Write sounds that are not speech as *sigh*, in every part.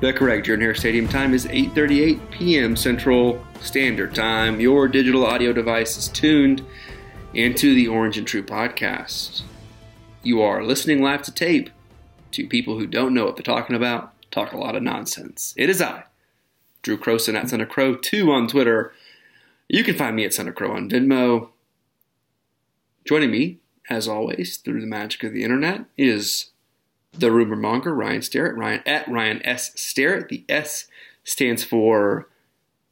The correct Jordan Hare Stadium time is 8:38 p.m. Central Standard Time. Your digital audio device is tuned into the Orange and True podcast. You are listening live to tape to people who don't know what they're talking about, talk a lot of nonsense. It is I, Drew Croson at of Crow 2 on Twitter. You can find me at of Crow on Venmo. Joining me, as always, through the magic of the internet is the rumor monger, Ryan Starrett. Ryan at Ryan S. Starrett. The S stands for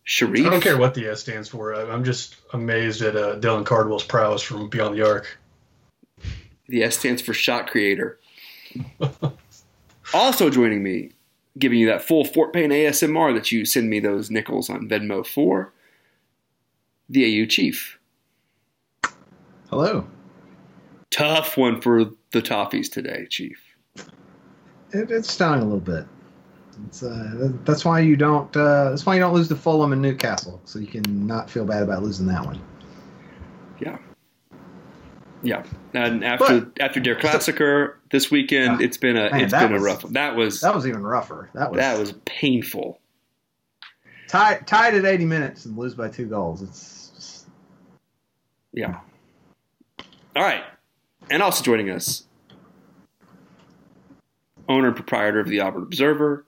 Sharif. I don't care what the S stands for. I- I'm just amazed at uh, Dylan Cardwell's prowess from Beyond the Arc. The S stands for shot creator. *laughs* also joining me, giving you that full Fort Payne ASMR that you send me those nickels on Venmo for, the AU chief. Hello. Tough one for the toffees today, chief. It, it's stunning a little bit. It's, uh, that's why you don't. Uh, that's why you don't lose to Fulham and Newcastle, so you can not feel bad about losing that one. Yeah. Yeah. And after But- after Der Klassiker this weekend, Yeah. it's been a Man, it's that been a rough one. That was That was even rougher. That was that was painful. tied tied at 80 minutes and lose by two goals. It's just, Yeah. All right. And also joining us, owner and proprietor of the Auburn Observer,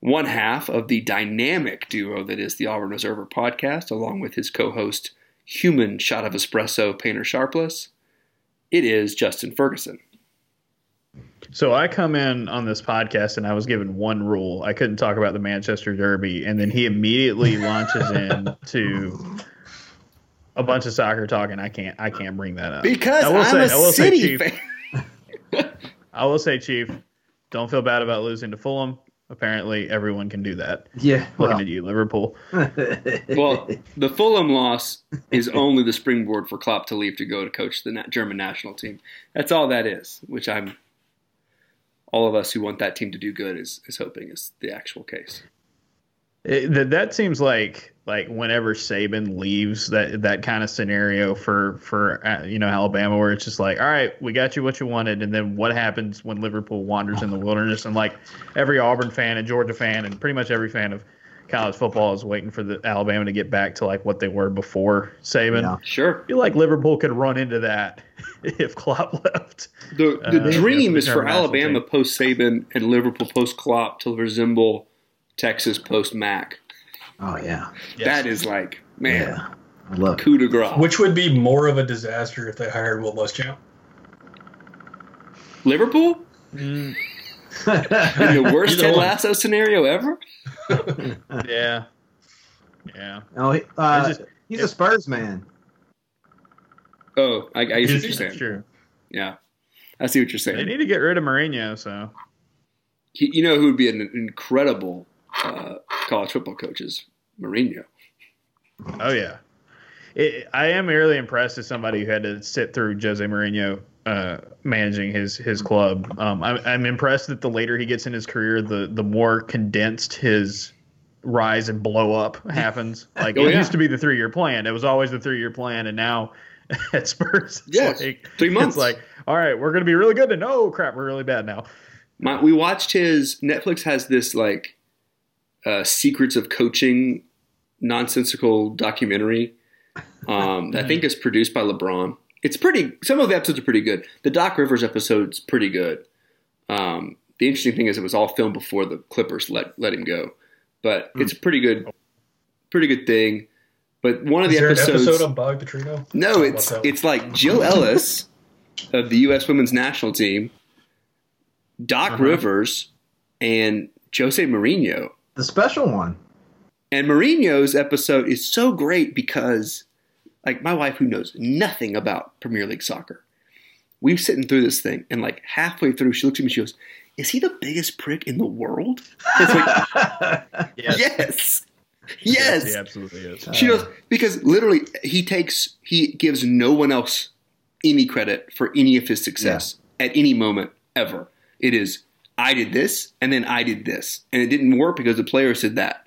one half of the dynamic duo that is the Auburn Observer podcast, along with his co host, human shot of espresso, Painter Sharpless. It is Justin Ferguson. So I come in on this podcast and I was given one rule. I couldn't talk about the Manchester Derby, and then he immediately *laughs* launches in to a bunch of soccer talk, and I can't I can't bring that up. Because I will I'm say- a I will say, City Chief, fan. I will say, Chief, don't feel bad about losing to Fulham. Apparently, everyone can do that. yeah. Looking Well, at you, Liverpool. *laughs* Well, the Fulham loss is only the springboard for Klopp to leave to go to coach the German national team. That's all that is, which I'm. All of us who want that team to do good is, is hoping is the actual case. It, that that seems like like whenever Saban leaves that that kind of scenario for for uh, you know Alabama where it's just like all right we got you what you wanted and then what happens when Liverpool wanders in the wilderness and like every Auburn fan and Georgia fan and pretty much every fan of college football is waiting for the Alabama to get back to like what they were before Saban. Yeah. Sure. I feel like Liverpool could run into that *laughs* if Klopp left. The, the Uh, dream yes, is for Alabama post Saban and Liverpool post Klopp to resemble Texas post Mac. oh yeah. That is like, man, Yeah. I love it. coup de grace. Which would be more of a disaster if they hired Will Muschamp? Liverpool? Mm, *laughs* In the worst Either Ted one. Lasso scenario ever? *laughs* yeah, yeah. Oh, he- uh, just- he's a Spurs man. Oh, I, I see what you're saying. true. Yeah. I see what you're saying. They need to get rid of Mourinho. So He, you know who would be an incredible uh, college football coaches, Mourinho. Oh yeah, it, I am really impressed as somebody who had to sit through Jose Mourinho uh, managing his his club. Um, I'm, I'm impressed that the later he gets in his career, the the more condensed his rise and blow up *laughs* happens. Like Oh, it yeah. used to be the three year plan. It was always the three year plan, and now *laughs* at Spurs, it's Yes, like, three months. It's like, all right, we're going to be really good, and oh crap, we're really bad now. My, we watched his Netflix has this like uh, secrets of coaching nonsensical documentary um, that I think is produced by LeBron. It's pretty. Some of the episodes are pretty good. The Doc Rivers episode's pretty good. Um, the interesting thing is it was all filmed before the Clippers let let him go, but it's a pretty good, pretty good thing. But one of Is the there episodes, an episode on Bog Petrino? no, it's it's like Jill *laughs* Ellis of the U.S. Women's National Team, Doc Uh-huh. Rivers, and Jose Mourinho. The special one. And Mourinho's episode is so great because, like, my wife, who knows nothing about Premier League soccer, we're sitting through this thing, and like halfway through, she looks at me, she goes, "Is he the biggest prick in the world?" It's like, *laughs* Yes. yes, yes. he absolutely is. She goes because literally he takes he gives no one else any credit for any of his success at any moment ever. It is I did this and then I did this and it didn't work because the player said that.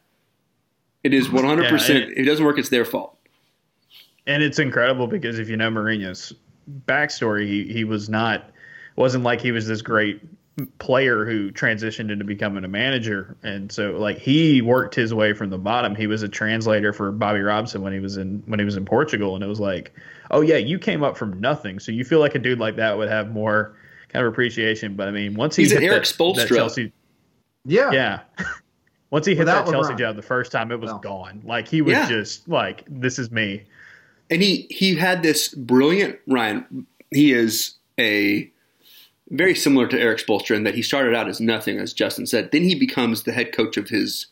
It is one hundred Yeah, percent. and It doesn't work. It's their fault. And it's incredible because if you know Mourinho's backstory, he, he was not wasn't like he was this great player who transitioned into becoming a manager. And so like he worked his way from the bottom. He was a translator for Bobby Robson when he was in when he was in Portugal and it was like, "Oh yeah, you came up from nothing." So you feel like a dude like that would have more kind of appreciation, but I mean, once he He's an hit Eric that, Spoelstra. that Chelsea Yeah. yeah. *laughs* Once he hit Without that Chelsea LeBron. job the first time, it was Well. gone. Like he was Yeah. just like, "This is me." And he he had this brilliant Ryan. He is a very similar to Eric Spoelstra in that he started out as nothing, as Justin said. Then he becomes the head coach of his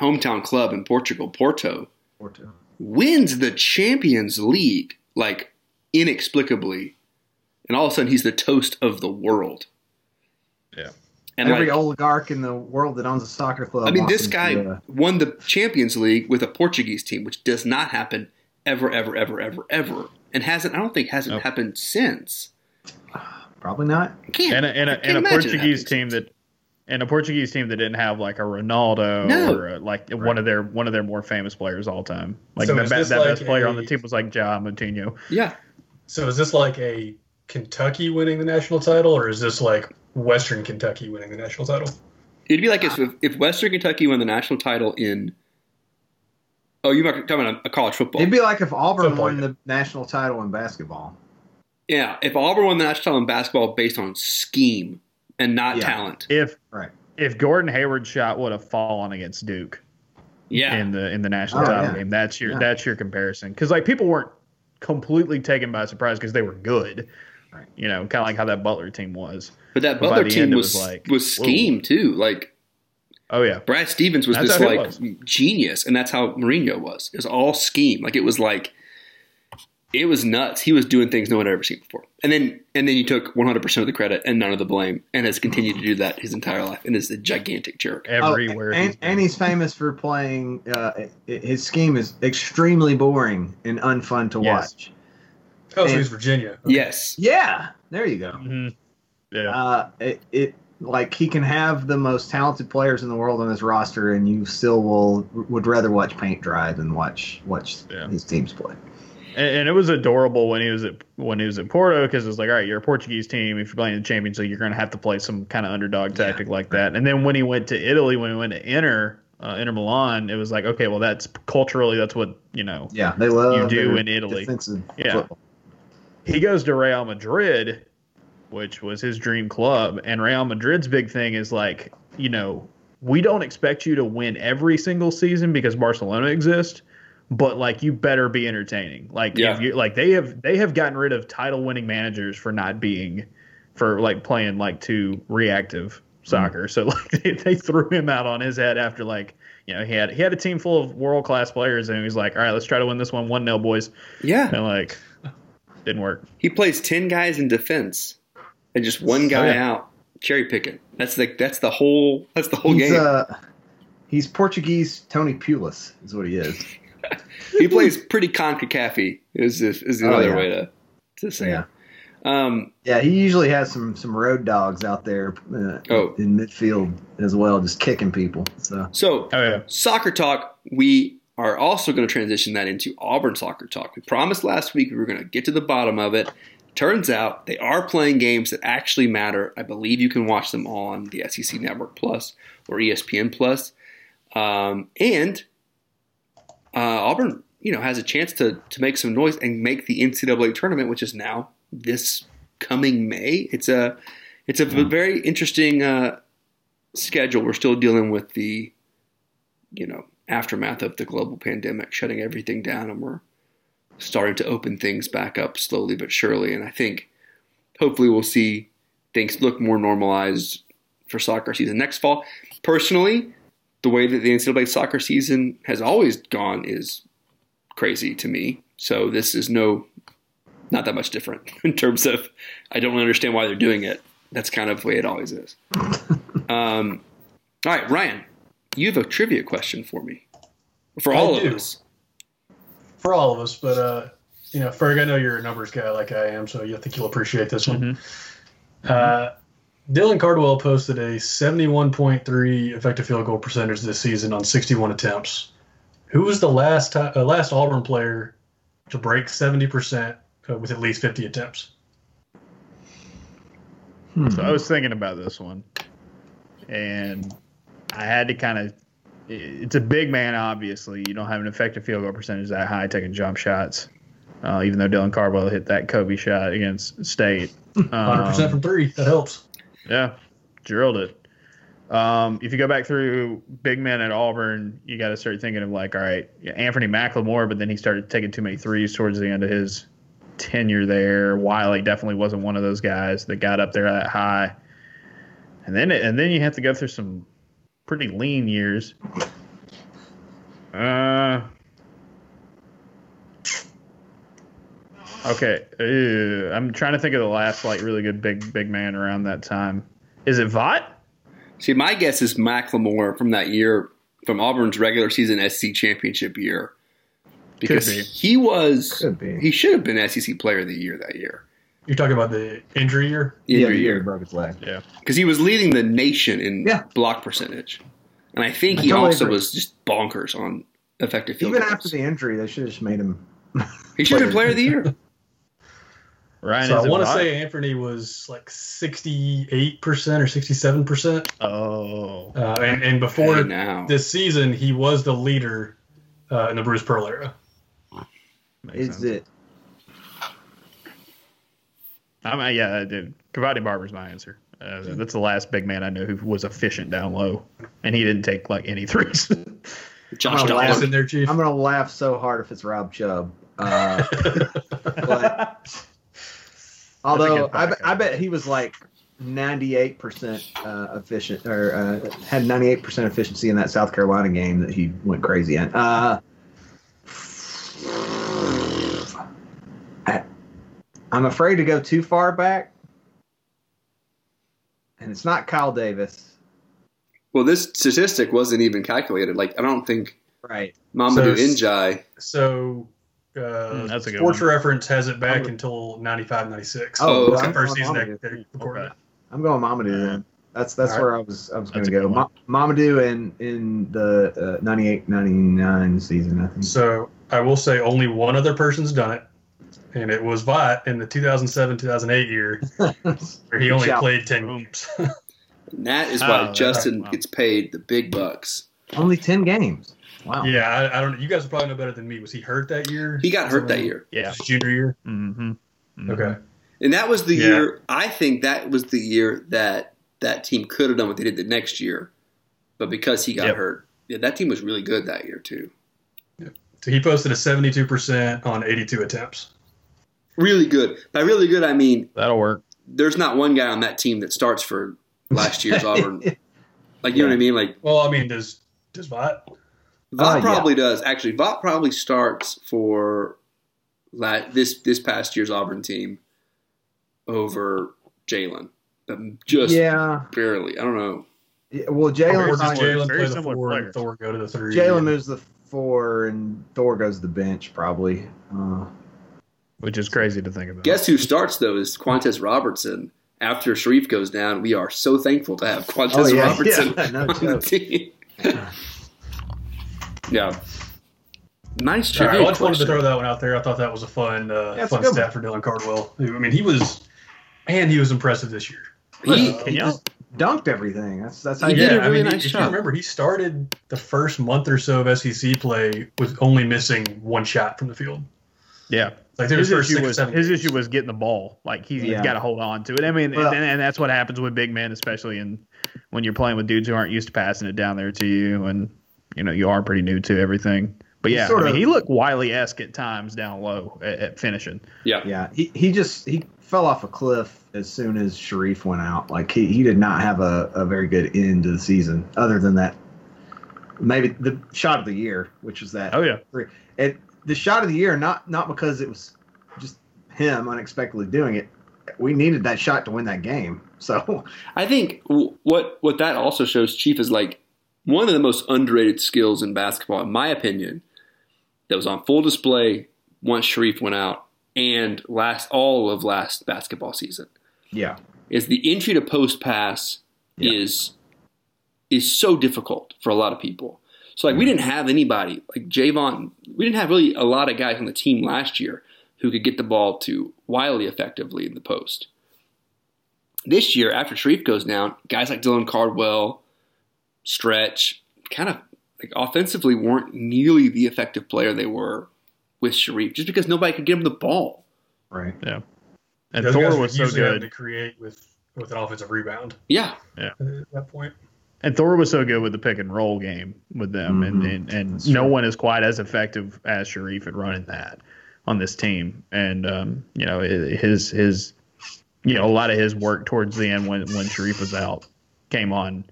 hometown club in Portugal, Porto. Porto. wins the Champions League like inexplicably, and all of a sudden he's the toast of the world. Yeah. And Every like, oligarch in the world that owns a soccer club. I mean, this guy to, uh, won the Champions League with a Portuguese team, which does not happen ever, ever, ever, ever, ever, and hasn't. I don't think hasn't Nope. happened since. probably not. I can't. and a, and I a, can't and a Portuguese happening team that and a Portuguese team that didn't have like a Ronaldo No. or a, like one of their one of their more famous players all time. Like So the, is that like best player on the team was like João Moutinho. Yeah, So is this like a Kentucky winning the national title, or is this like Western Kentucky winning the national title? it'd be like if, if Western Kentucky won the national title in. Oh, you're talking about a, a college football. It'd be like if Auburn Football, won yeah. the national title in basketball. yeah, if Auburn won the national title in basketball based on scheme and not Yeah. talent. If Right. if Gordon Hayward's shot would have fallen against Duke Yeah, in the in the national Oh, title yeah. game, that's your Yeah. that's your comparison. Because like people weren't completely taken by surprise because they were good. Right. You know, kind of like how that Butler team was. But that Butler the team end, it was like was, like, whoa. scheme too. Like Oh yeah, Brad Stevens was That's this like was. genius, and that's how Mourinho was. It was all scheme. Like it was like it was nuts. He was doing things no one had ever seen before. And then and then he took 100 percent of the credit and none of the blame, and has continued to do that his entire life, and is a gigantic jerk. everywhere. Oh, and, he's and he's famous for playing. Uh, his scheme is extremely boring and unfun to Yes. watch. Oh, so he's Virginia. Yes, Yeah, there you go. Mhm. Yeah. Uh, it, it like he can have the most talented players in the world on his roster, and you still will would rather watch paint dry than watch watch Yeah. his teams play. And, and it was adorable when he was at when he was at Porto because it was like, all right, you're a Portuguese team. If you're playing in the Champions League, you're going to have to play some kind of underdog tactic like that. And then when he went to Italy, when he went to Inter, uh, Inter Milan, it was like, okay, well, that's culturally that's what you know. Yeah, they love You do in Italy. defensive Yeah. football. He goes to Real Madrid, which was his dream club, and Real Madrid's big thing is like, you know, we don't expect you to win every single season because Barcelona exists, but like you better be entertaining. Like Yeah. if you like they have they have gotten rid of title winning managers for not being for like playing like too reactive soccer. Mm. So like *laughs* they, they threw him out on his head after like you know he had he had a team full of world class players and he was like, all right, let's try to win this one one 0 boys. yeah. And like didn't work. He plays 10 guys in defense, and just one guy Oh, yeah. out cherry picking. That's like that's the whole that's the whole He's game. uh, he's Portuguese Tony Pulis is what he is. *laughs* he plays pretty concacafy. Is is, is Oh, another yeah. way to to say Yeah. it. Um, Yeah, he usually has some some road dogs out there uh, Oh. in midfield as well, just kicking people. So so Oh yeah. soccer talk. We are also going to transition that into Auburn soccer talk. We promised last week we were going to get to the bottom of it. Turns out they are playing games that actually matter. I believe you can watch them all on the SEC Network Plus or ESPN Plus. Um, and uh, Auburn, you know, has a chance to to make some noise and make the NCAA tournament, which is now this coming May. It's a it's a very interesting uh, schedule. We're still dealing with the you know aftermath of the global pandemic, shutting everything down, and we're starting to open things back up slowly but surely. And I think hopefully we'll see things look more normalized for soccer season next fall. Personally, the way that the NCAA soccer season has always gone is crazy to me. So this is no, not that much different *laughs* in terms of I don't understand why they're doing it. That's kind of the way it always is. *laughs* um, all right, Ryan, you have a trivia question for me, for I all of do. us. for all of us. But uh, you know, Ferg, I know you're a numbers guy like I am, so I think you'll appreciate this one. Uh, Dylan Cardwell posted a 71.3 effective field goal percentage this season on 61 attempts. Who was the last ti- uh, last Auburn player to break 70 percent uh, with at least 50 attempts? So I was thinking about this one, and I had to kind of. It's a big man, obviously. You don't have an effective field goal percentage that high taking jump shots. Uh, even though Dylan Cardwell hit that Kobe shot against State, *laughs* 100 percent Um, from three. That helps. yeah, drilled it. Um, if you go back through big men at Auburn, you got to start thinking of like, all right, yeah, Anfernee McLemore, but then he started taking too many threes towards the end of his tenure there. Wiley definitely wasn't one of those guys that got up there that high. And then and then you have to go through some pretty lean years. Uh, okay, uh, I'm trying to think of the last like really good big big man around that time. Is it Vought? See, my guess is McLemore from that year, from Auburn's regular season SC championship year, because be. he was Could be. he should have been SEC Player of the Year that year. You're talking about the injury year. yeah, Injury the year he broke his leg. Yeah. because he was leading the nation in Yeah. block percentage, and I think I he totally also agree. was just bonkers on effective field Even goals. after the injury, they should have just made him. he should have been Player of the Year. *laughs* Ryan, so I want to say Anfernee was like 68 percent or 67 percent. Oh, Uh, and, and before Hey, now. this season, he was the leader uh, in the Bruce Pearl era. makes Is sense. it? I mean, yeah, dude. Korvotney Barber's my answer. Uh, that's the last big man I know who was efficient down low, and he didn't take like any *laughs* threes. Josh Dollar. last- in there, Chief. I'm gonna laugh so hard if it's Rob Chubb. Uh, *laughs* but although I, bet- I bet he was like 98 percent uh, efficient or uh, had 98 percent efficiency in that South Carolina game that he went crazy in. I, I'm afraid to go too far back, and it's not Kyle Davis, Well, this statistic wasn't even calculated. Like I don't think right? Mamadou So- N'Diaye. So, uh, Hmm, that's a good Sports one. Reference has it back Oh. until 95, 96. Oh, That's okay. the first I'm season going that they recorded Okay. I'm going Mamadou then. That's that's All right. where I was I was going to go. good Ma- Mamadou in in the uh, 98 99 season, I think. So I will say only one other person's done it, and it was Vought in the 2007 2008 year, *laughs* where he only played 10 games. *laughs* And that is Oh, why that's- Justin wow. gets paid the big bucks. Only 10 games. Wow. yeah, I, I don't. You guys probably know better than me. Was he hurt that year? He got hurt that year. Yeah. His junior year. Mm-hmm. Okay. And that was the Yeah. year. I think that was the year that that team could have done what they did the next year, but because he got Yep. hurt, yeah, that team was really good that year too. So he posted a 72% on 82 attempts. Really good. By really good, I mean That'll work. there's not one guy on that team that starts for last year's *laughs* Auburn. Like you know what I mean? Like Well, I mean, does does Vought? Vought Uh, yeah. probably does. Actually, Vought probably starts for la- this this past year's Auburn team over Jalen, but just Yeah. barely. I don't know. Yeah, Well, Jalen does Jalen very play the four players. and Thor go to the three? Jalen moves the four and Thor goes to the bench probably. Uh, Which is crazy to think about. Guess who starts though is Quantez Robertson. After Sharif goes down, we are so thankful to have Quantez Oh, yeah, *laughs* Robertson yeah, no on the team. *laughs* yeah. Nice All right, trivia I just wanted to throw that one out there. I thought that was a fun, uh, Yeah, it's a fun good stat for Dylan Cardwell. I mean, he was, man, he was impressive this year. He- Uh, Can y'all? dunked everything. That's that's how He you did do a it. I mean, nice if you remember, he started the first month or so of SEC play with only missing one shot from the field. Yeah. Like there His was first issue six was seven his games. issue was getting the ball. Like he's, Yeah. he's got to hold on to it. I mean, Well- and, and that's what happens with big men, especially in when you're playing with dudes who aren't used to passing it down there to you, and you know you are pretty new to everything. But yeah, sort I mean, of- he looked Wiley esque at times down low at, at finishing. Yeah. Yeah, he, he just he fell off a cliff as soon as Sharif went out. Like he, he did not have a, a very good end to the season. Other than that, maybe the shot of the year, which was that. Oh yeah, three. And the shot of the year, not not because it was just him unexpectedly doing it. We needed that shot to win that game. *laughs* So I think what what that also shows, Chief, is like one of the most underrated skills in basketball, in my opinion, that was on full display once Sharif went out and last all of last basketball season yeah, is the entry to post pass Yeah. is is so difficult for a lot of people. So like we didn't have anybody like Javon. We didn't have really a lot of guys on the team last year who could get the ball to Wiley effectively in the post. This year, after Sharif goes down, guys like Dylan Cardwell, Stretch, kind of like offensively weren't nearly the effective player they were with Sharif, just because nobody could get him the ball. right. yeah. And Those Thor guys was so good. to create with with an offensive rebound Yeah. Yeah, at that point. And Thor was so good with the pick and roll game with them, and Mhm. and, and That's no true. one is quite as effective as Sharif at running that on this team. And um, you know his his you know a lot of his work towards the end when when Sharif was out came on.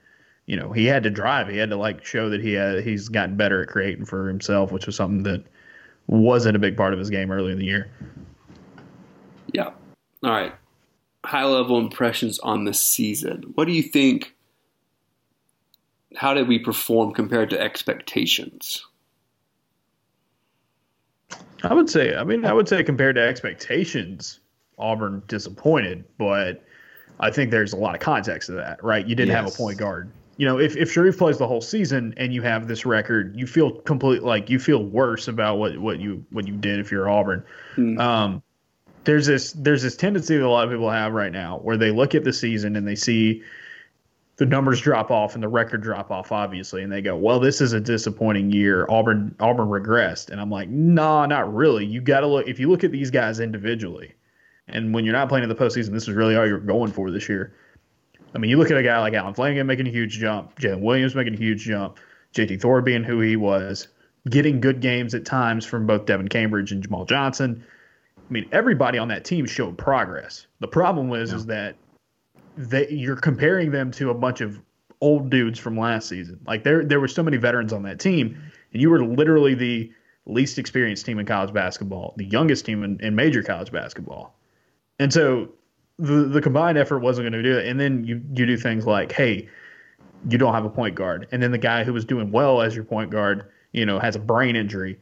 You know he had to drive. He had to like show that he had he's gotten better at creating for himself, which was something that wasn't a big part of his game early in the year. Yeah. All right. High level impressions on the season. What do you think? How did we perform compared to expectations? I would say, I mean, I would say compared to expectations, Auburn disappointed, but I think there's a lot of context to that, right? You didn't have a point guard. You know, if, if Sharif plays the whole season and you have this record, you feel complete like you feel worse about what, what you what you did if you're Auburn. Hmm. Um, there's this there's this tendency that a lot of people have right now where they look at the season and they see the numbers drop off and the record drop off obviously and they go well this is a disappointing year. Auburn auburn regressed and i'm like nah not really. You got to look if you look at these guys individually and when you're not playing in the postseason this is really all you're going for this year. I mean you look at a guy like Allen Flanigan making a huge jump jalen williams making a huge jump jt thor being who he was getting good games at times from both Devan Cambridge and jamal johnson. I mean everybody on that team showed progress. The problem was is that they you're comparing them to a bunch of old dudes from last season. Like there there were so many veterans on that team, and you were literally the least experienced team in college basketball, the youngest team in, in major college basketball. And so the the combined effort wasn't going to do it. And then you you do things like, hey, you don't have a point guard, and then the guy who was doing well as your point guard, you know, has a brain injury.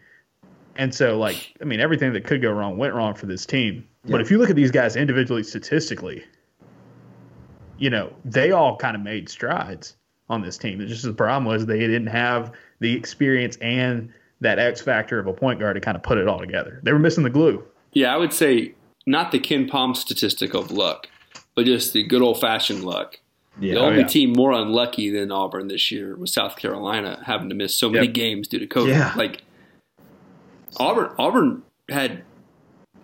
And so, like, I mean, everything that could go wrong went wrong for this team. But if you look at these guys individually, statistically, you know, they all kind of made strides on this team. It's just the problem was they didn't have the experience and that X factor of a point guard to kind of put it all together. They were missing the glue. Yeah, I would say not the KenPom statistic of luck, but just the good old fashioned luck. Yeah. the only oh, yeah. team more unlucky than Auburn this year was South Carolina, having to miss so many Yep. games due to COVID. Yeah. Like Auburn, Auburn had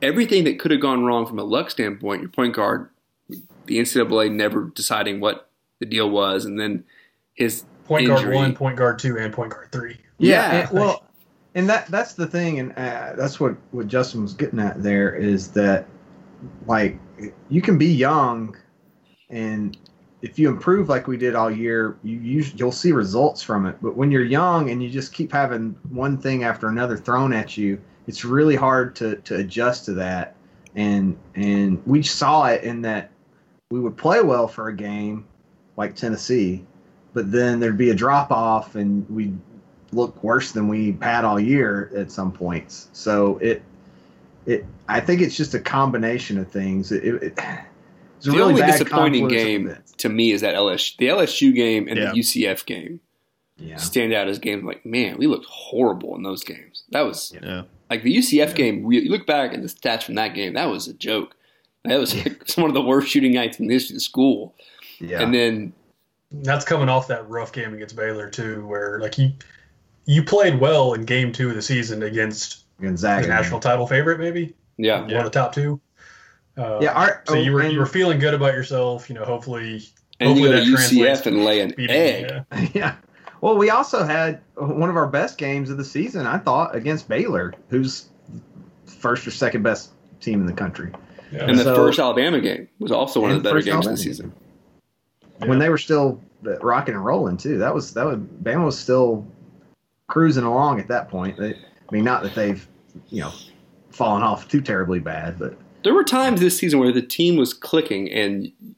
everything that could have gone wrong from a luck standpoint. Your point guard, the NCAA never deciding what the deal was, and then his Point guard one, point guard two, and point guard three. Yeah, Yeah. and- well, and that that's the thing, and uh, that's what what Justin was getting at there is that like you can be young, and if you improve like we did all year, you usually, you'll see results from it. But when you're young and you just keep having one thing after another thrown at you, it's really hard to to adjust to that. And and we saw it in that we would play well for a game like Tennessee, but then there'd be a drop off and we'd look worse than we had all year at some points. So it it I think it's just a combination of things. It, it, it's a the really only bad disappointing game to me is that LSU, the LSU game and Yeah. the UCF game Yeah. stand out as games. Like, man, we looked horrible in those games. That was Yeah. like the UCF game. We, you look back at the stats from that game. That was a joke. That was like *laughs* one of the worst shooting nights in the history of the school. Yeah. And then That's coming off that rough game against Baylor too, where like you you played well in game two of the season against Gonzaga. the national title favorite, maybe yeah, one of the top two. Uh, Yeah, our, so you were and- you were feeling good about yourself. You know, hopefully, and you hopefully go to that UCF and lay an beating, egg. yeah. *laughs* yeah. Well, we also had one of our best games of the season, I thought, against Baylor, who's first or second best team in the country. And the So- first Alabama game was also one of the better first games of the Alabama season. When they were still rocking and rolling too. That was that was Bama was still cruising along at that point. They, I mean, not that they've you know fallen off too terribly bad, but There were times this season where the team was clicking and you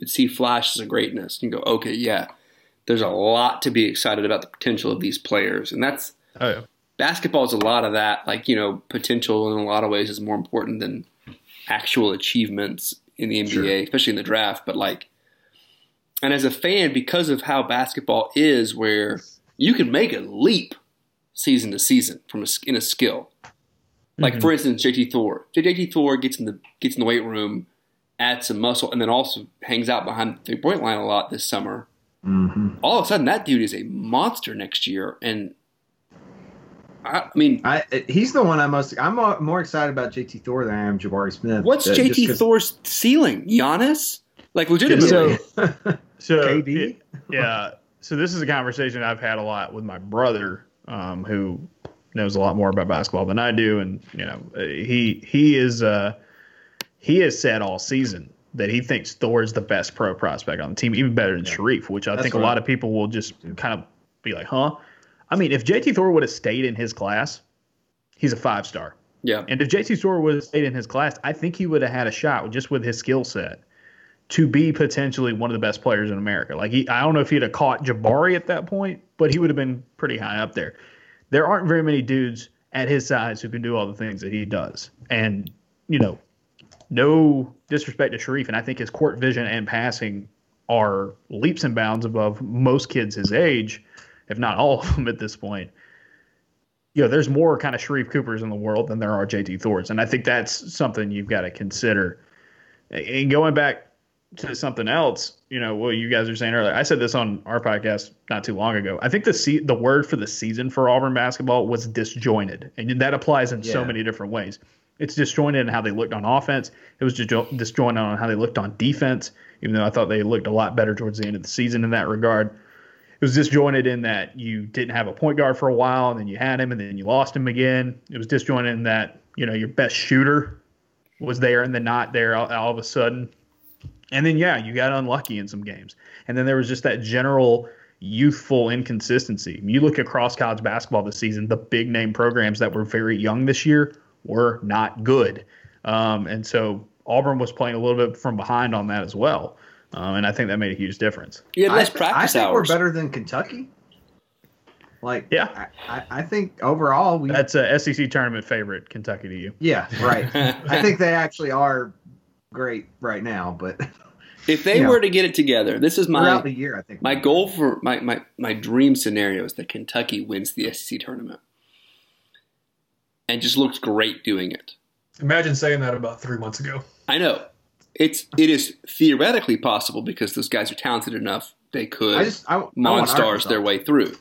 would see flashes of greatness and go, okay, yeah, there's a lot to be excited about the potential of these players. And that's Oh, yeah. basketball is a lot of that. Like, you know, potential in a lot of ways is more important than actual achievements in the NBA, especially in the draft. But like, and as a fan, because of how basketball is, where you can make a leap season to season from a, in a skill. Like Mhm. for instance, JT Thor. JT Thor gets in the gets in the weight room, adds some muscle, and then also hangs out behind the three point line a lot this summer. Mhm. All of a sudden, that dude is a monster next year. And I, I mean, I he's the one I'm most I'm more, more excited about JT Thor than I am Jabari Smith. what's Uh, just JT 'cause- Thor's ceiling? Giannis? Like legitimately? So, *laughs* so KD? it- yeah. So this is a conversation I've had a lot with my brother, um, who knows a lot more about basketball than I do, and you know, uh, he he is uh, he has said all season that he thinks Thor is the best pro prospect on the team, even better than Sharif, which I That's think a lot of people will just kind of be like, huh? I mean, if JT Thor would have stayed in his class, he's a five star. yeah. And if JT Thor would have stayed in his class, I think he would have had a shot just with his skill set to be potentially one of the best players in America. Like he, I don't know if he'd have caught Jabari at that point, but he would have been pretty high up there. There aren't very many dudes at his size who can do all the things that he does. And you know, no disrespect to Sharif, and I think his court vision and passing are leaps and bounds above most kids his age, if not all of them at this point you know, there's more kind of Sharif Coopers in the world than there are JT Thors. And I think that's something you've got to consider. And going back to something else, you know, what you guys are saying earlier, I said this on our podcast not too long ago. I think the se- the word for the season for Auburn basketball was disjointed. And that applies in so many different ways. It's disjointed in how they looked on offense. It was disjointed on how they looked on defense, even though I thought they looked a lot better towards the end of the season in that regard it was disjointed in that you didn't have a point guard for a while, and then you had him, and then you lost him again. It was disjointed in that you know your best shooter was there and then not there all, all of a sudden. And then yeah, you got unlucky in some games, and then there was just that general youthful inconsistency. You look across college basketball this season, the big name programs that were very young this year were not good, um, and so Auburn was playing a little bit from behind on that as well. Um, and I think that made a huge difference. You had less I, th- practice I think hours. we're better than Kentucky. Like, Yeah. I, I, I think overall we. That's a SEC tournament favorite, Kentucky to you. yeah, right. *laughs* I think they actually are great right now, but if they you know, were to get it together, this is my throughout the year, I think my goal for my, my, my dream scenario is that Kentucky wins the SEC tournament. And just looks great doing it. Imagine saying that about three months ago. I know. It's it is theoretically possible because those guys are talented enough they could I just I, I want monstars Arkansas. their way through.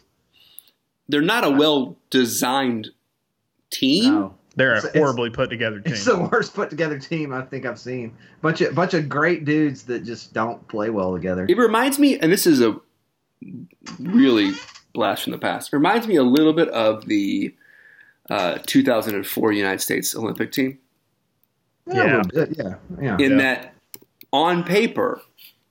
They're not a well designed team. No. They're It's- a it's- horribly put together team. It's the worst put together team I think I've seen. Bunch of bunch of great dudes that just don't play well together. It reminds me, and this is a really blast from the past. It reminds me a little bit of the uh, 2004 United States Olympic team. Yeah, a yeah, yeah. in Yeah. that on paper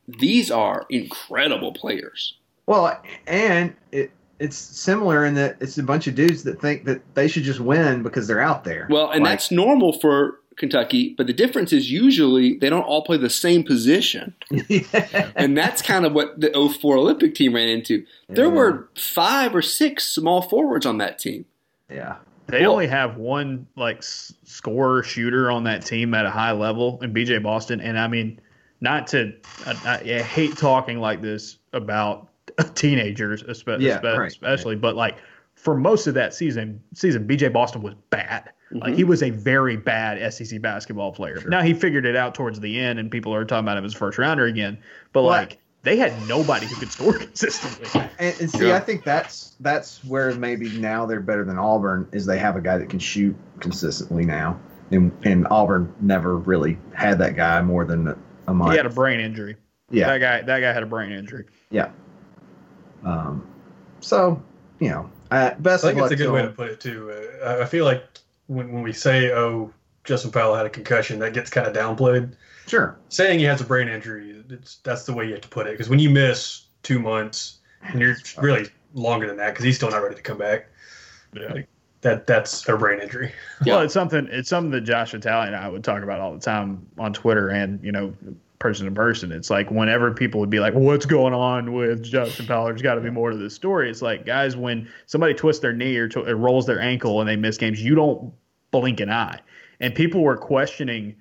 these are incredible players Well, and it it's similar in that it's a bunch of dudes that think that they should just win because they're out there. well and Like, that's normal for kentucky but the difference is usually they don't all play the same position *laughs* and that's kind of what the 04 olympic team ran into there Yeah. were five or six small forwards on that team yeah. They only have one like s- scorer shooter on that team at a high level in BJ Boston. And I mean, not to, I, I, hate talking like this about *laughs* teenagers, espe- Yeah, espe- right, especially, but like for most of that season, season BJ Boston was bad. Mm-hmm. Like he was a very bad SEC basketball player. Now he figured it out towards the end, and people are talking about him as first rounder again. But Well, like they had nobody who could score *laughs* consistently. And, and see, Yeah. I think that's that's where maybe now they're better than Auburn is they have a guy that can shoot consistently now, and and Auburn never really had that guy more than a, a month. He had a brain injury. yeah, That guy, that guy had a brain injury. yeah. Um, so you know, uh, best I think of it's luck a good to way him. to put it too. Uh, I- I feel like when, when we say, "Oh, Justin Powell had a concussion," that gets kind of downplayed. Sure. Saying he has a brain injury, it's, that's the way you have to put it. Because when you miss two months, and you're *sighs* really longer than that, because he's still not ready to come back. Yeah. That that's a brain injury. *laughs* Well, it's something. It's something that Josh Vitale and I would talk about all the time on Twitter and you know, person to person. It's like whenever people would be like, "What's going on with Justin Powell?" There's got to be more to this story. It's like, guys, when somebody twists their knee or, to, or rolls their ankle and they miss games, you don't blink an eye. And people were questioning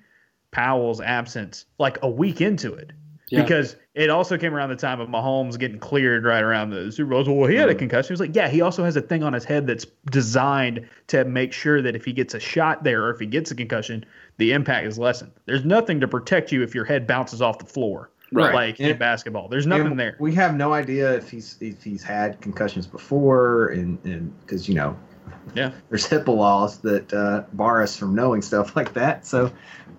Powell's absence like a week into it. Yeah. Because it also came around the time of Mahomes getting cleared right around the Super Bowl. Well, he had a concussion. He was like, yeah, he also has a thing on his head that's designed to make sure that if he gets a shot there or if he gets a concussion, the impact is lessened. There's nothing to protect you if your head bounces off the floor, Right. like in basketball. There's nothing there. We have no idea if he's if he's had concussions before, and and because you know, Yeah. there's HIPAA laws that uh, bar us from knowing stuff like that. So,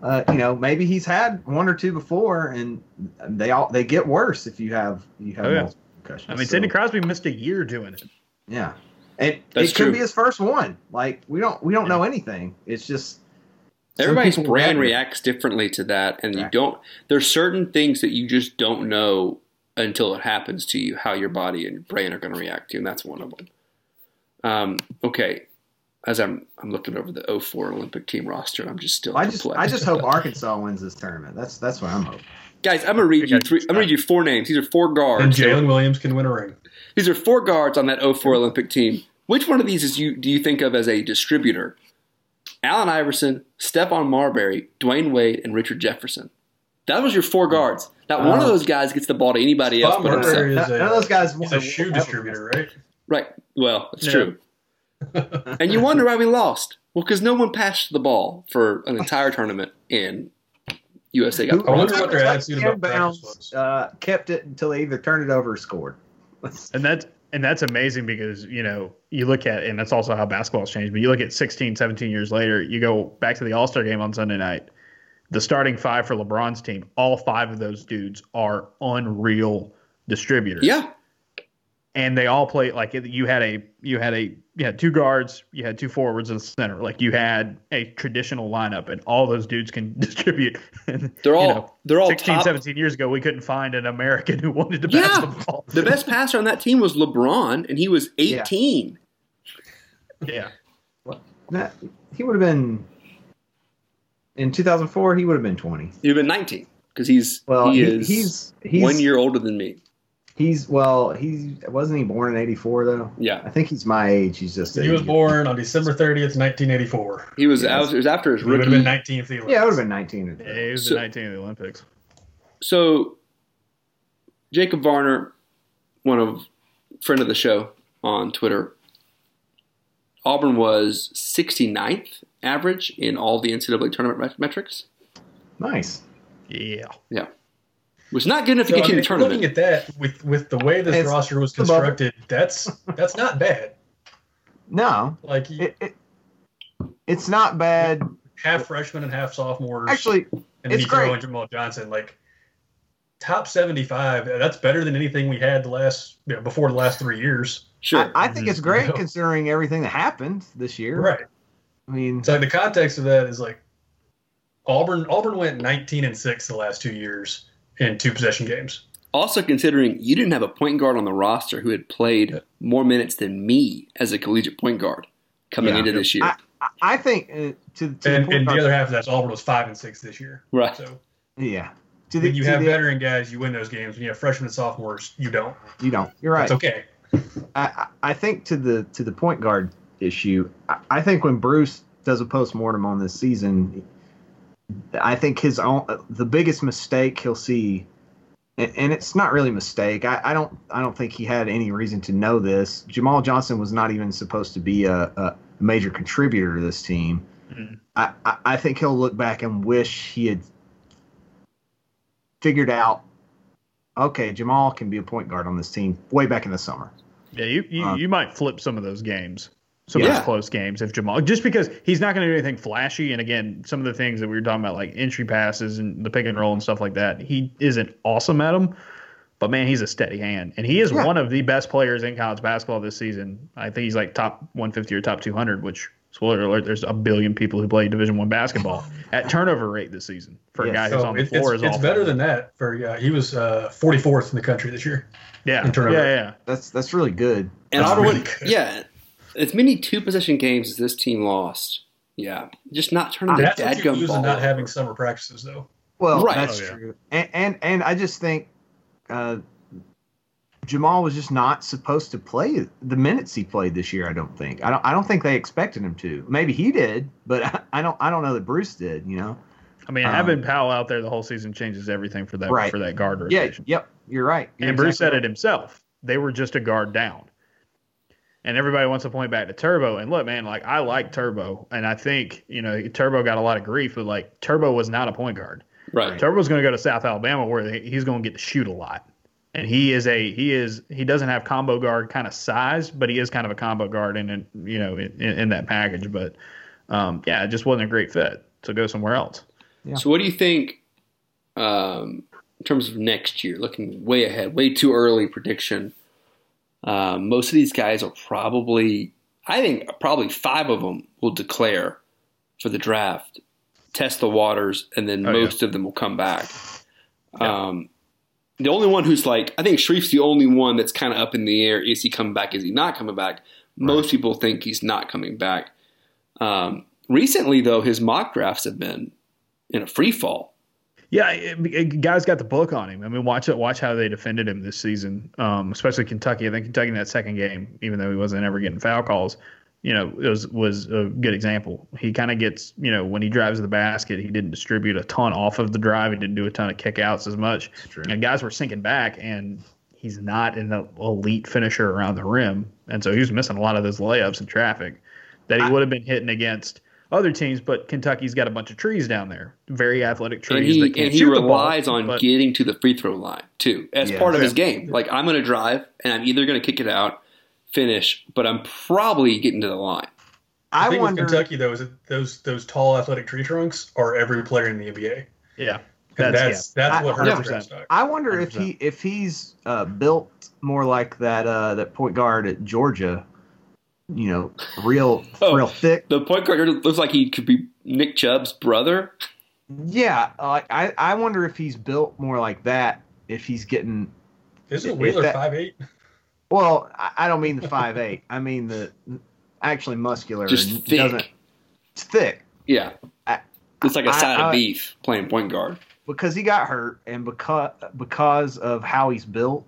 uh, you know, maybe he's had one or two before, and they all they get worse if you have you have Oh, yeah. multiple concussions. I mean, So, Sidney Crosby missed a year doing it. yeah, and That's it could true. be his first one. Like we don't we don't know anything. It's just Everybody's brain reacts differently to that, and you don't. There's certain things that you just don't know until it happens to you how your body and your brain are going to react to, and that's one of them. Um, okay, as I'm I'm looking over the 04 Olympic team roster, I'm just still I just. I just hope Arkansas wins this tournament. That's that's what I'm hoping. guys, I'm gonna read you three. I'm gonna read you four names. These are four And guards. Jalen Williams can win a ring. These are four guards on that 04 Olympic team. Which one of these is you do you think of as a distributor? Allen Iverson, Stephon Marbury, Dwyane Wade, and Richard Jefferson. That was your four guards. Not one of those guys gets the ball to anybody else Bob but himself. Marbury is None of those guys he's a shoe distributor, right? Right. Well, it's Yeah. true. *laughs* and you wonder why we lost. Well, because no one passed the ball for an entire tournament, in USA got. I wonder bronze. what their Like attitude about practice was. Uh, kept it until they either turned it over or scored. *laughs* And that's and that's amazing because you know you look at and that's also how basketball's changed. But you look at 16, 17 years later, you go back to the All Star game on Sunday night. The starting five for LeBron's team, all five of those dudes are unreal distributors. Yeah, and they all play like you had a you had a you had two guards, you had two forwards in the center. Like you had a traditional lineup, and all those dudes can *laughs* distribute. And, they're all you know, they're all 16, top. 17 years ago, we couldn't find an American *laughs* who wanted to Yeah. pass the ball. The best passer on that team was LeBron, and he was 18. yeah. That, he would have been in 2004. He would have been 20. He'd been 19 because he's Well, he he- is he's- he's- one year older than me. He's well. He wasn't he born in '84 though. Yeah. I think he's my age. He's just He was born on December 30th, 1984. He was. Yes. I was- it was after his He would have been 19 if he Yeah, it would have been 19. Yeah, he was So- the 19 of the Olympics. So, Jacob Varner, one of friend of the show on Twitter, Auburn was 69th average in all the NCAA tournament metrics. Nice. Yeah. Yeah, was not good enough to So, get I you in the tournament. looking at that with with the way this It's roster was constructed, that's that's not bad. No, Like it, it it's not bad. half freshmen and half sophomores. Actually, and then it's you throw great. in Jamal Johnson. Like top 75. That's better than anything we had the last you know, before the last three years. Sure, I, I think it's mm-hmm. great No. considering everything that happened this year. Right. I mean, So the context of that is like Auburn. Auburn went 19 and six the last two years in two possession games. also considering you didn't have a point guard on the roster who had played more minutes than me as a collegiate point guard coming Yeah. into this year. I, I- I think uh, to, to And, the point and the other half of that's Auburn was five and six this year. right. So yeah. To the, when you to have the- veteran guys, you win those games. When you have freshmen and sophomores, you don't. You don't. You're right. That's okay. I, I I think to the to the point guard issue, I, I think when Bruce does a post mortem on this season, I think his own the biggest mistake he'll see, and, and it's not really a mistake. I, I don't I don't think he had any reason to know this. Jamal Johnson was not even supposed to be a, a major contributor to this team. Mhm. I, I I think he'll look back and wish he had figured out. Okay, Jamal can be a point guard on this team way back in the summer. Yeah, you you, Uh, you might flip some of those games, some of those close games if Jamal, just because he's not going to do anything flashy. And again, some of the things that we were talking about, like entry passes and the pick and roll and stuff like that, he isn't awesome at them. But man, he's a steady hand, and he is Yeah. one of the best players in college basketball this season. I think he's like top 150 or top 200. Which spoiler alert, there's a billion people who play Division One basketball *laughs* at turnover rate this season for a Yes. guy who's So on the it- floor. it's, is it's awful. better than that. For yeah, he was uh, 44th in the country this year. yeah, in turnover. yeah, yeah. That's that's really good. And That's Auburn, really good. yeah, as many two possession games as this team lost. Yeah, just not turning the That's what dadgum ball. not over. having summer practices, though. Well, Right. that's Oh, yeah. true. And, and and I just think uh, Jamal was just not supposed to play the minutes he played this year. I don't think. I don't. I don't think they expected him to. Maybe he did, but I, *laughs* I don't. I don't know that Bruce did. You know. I mean, Um, having Powell out there the whole season changes everything for that Right. for that guard rotation. Yeah. Yep. You're right. You're and Bruce exactly said it himself. They were just a guard down. And everybody wants to point back to Turbo. And look, man, like I like Turbo, and I think you know Turbo got a lot of grief, but like Turbo was not a point guard. Right. Turbo's going to go to South Alabama where he's going to get to shoot a lot. And he is a he is he doesn't have combo guard kind of size, but he is kind of a combo guard in, in you know in, in that package. But um, yeah, it just wasn't a great fit. So go somewhere else. So, what do you think um, in terms of next year? Looking way ahead, way too early prediction. Um, most of these guys are probably, I think, probably five of them will declare for the draft, test the waters, and then Oh, yeah. most of them will come back. Um, the only one who's like, I think Sharif's the only one that's kind of up in the air. Is he coming back? Is he not coming back? Most people think he's not coming back. Um, recently, though, his mock drafts have been in a free fall. Yeah, it, it- guys got the book on him. I mean, watch it. Watch how they defended him this season, um, especially Kentucky. I think Kentucky in that second game, even though he wasn't ever getting foul calls, you know, it was was a good example. He kind of gets, you know, when he drives to the basket, he didn't distribute a ton off of the drive. He didn't do a ton of kickouts as much, and guys were sinking back, and he's not an elite finisher around the rim, and so he was missing a lot of those layups in traffic that he would have been hitting against. Other teams, but Kentucky's got a bunch of trees down there, very athletic trees. and he that can't and he shoot the ball, relies on but- getting to the free throw line too as Yeah. part of his game. Like I'm going to drive and I'm either going to kick it out, finish, but I'm probably getting to the line. I, I think wonder. with Kentucky though is that those those tall athletic tree trunks are every player in the NBA. Yeah, And that's that's, what hurts yeah. the draft stock. I wonder if he if he's uh, built more like that uh, that point guard at Georgia. You know, real *laughs* Oh. real thick. The point guard looks like he could be Nick Chubb's brother. Yeah, like I I wonder if he's built more like that. If he's getting Isn't if Wheeler that- five eight? well, I, I don't mean the five eight. I mean the actually muscular. Just thick. doesn't- It's thick. Yeah, I- it's like a I- side I- of beef playing point guard. because he got hurt and because because of how he's built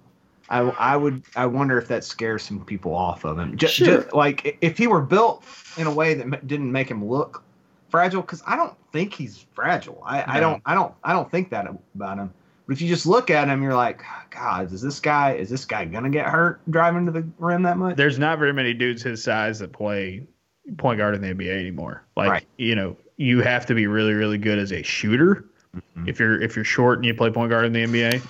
I, I would I wonder if that scares some people off of him. Just, Sure. like if he were built in a way that didn't make him look fragile, because I don't think he's fragile. I, I don't I don't I don't think that about him. But if you just look at him, you're like, God, is this guy is this guy gonna get hurt driving to the rim that much? there's not very many dudes his size that play point guard in the NBA anymore. Like Right. you know, you have to be really, really good as a shooter Mm-hmm. if you're if you're short and you play point guard in the NBA.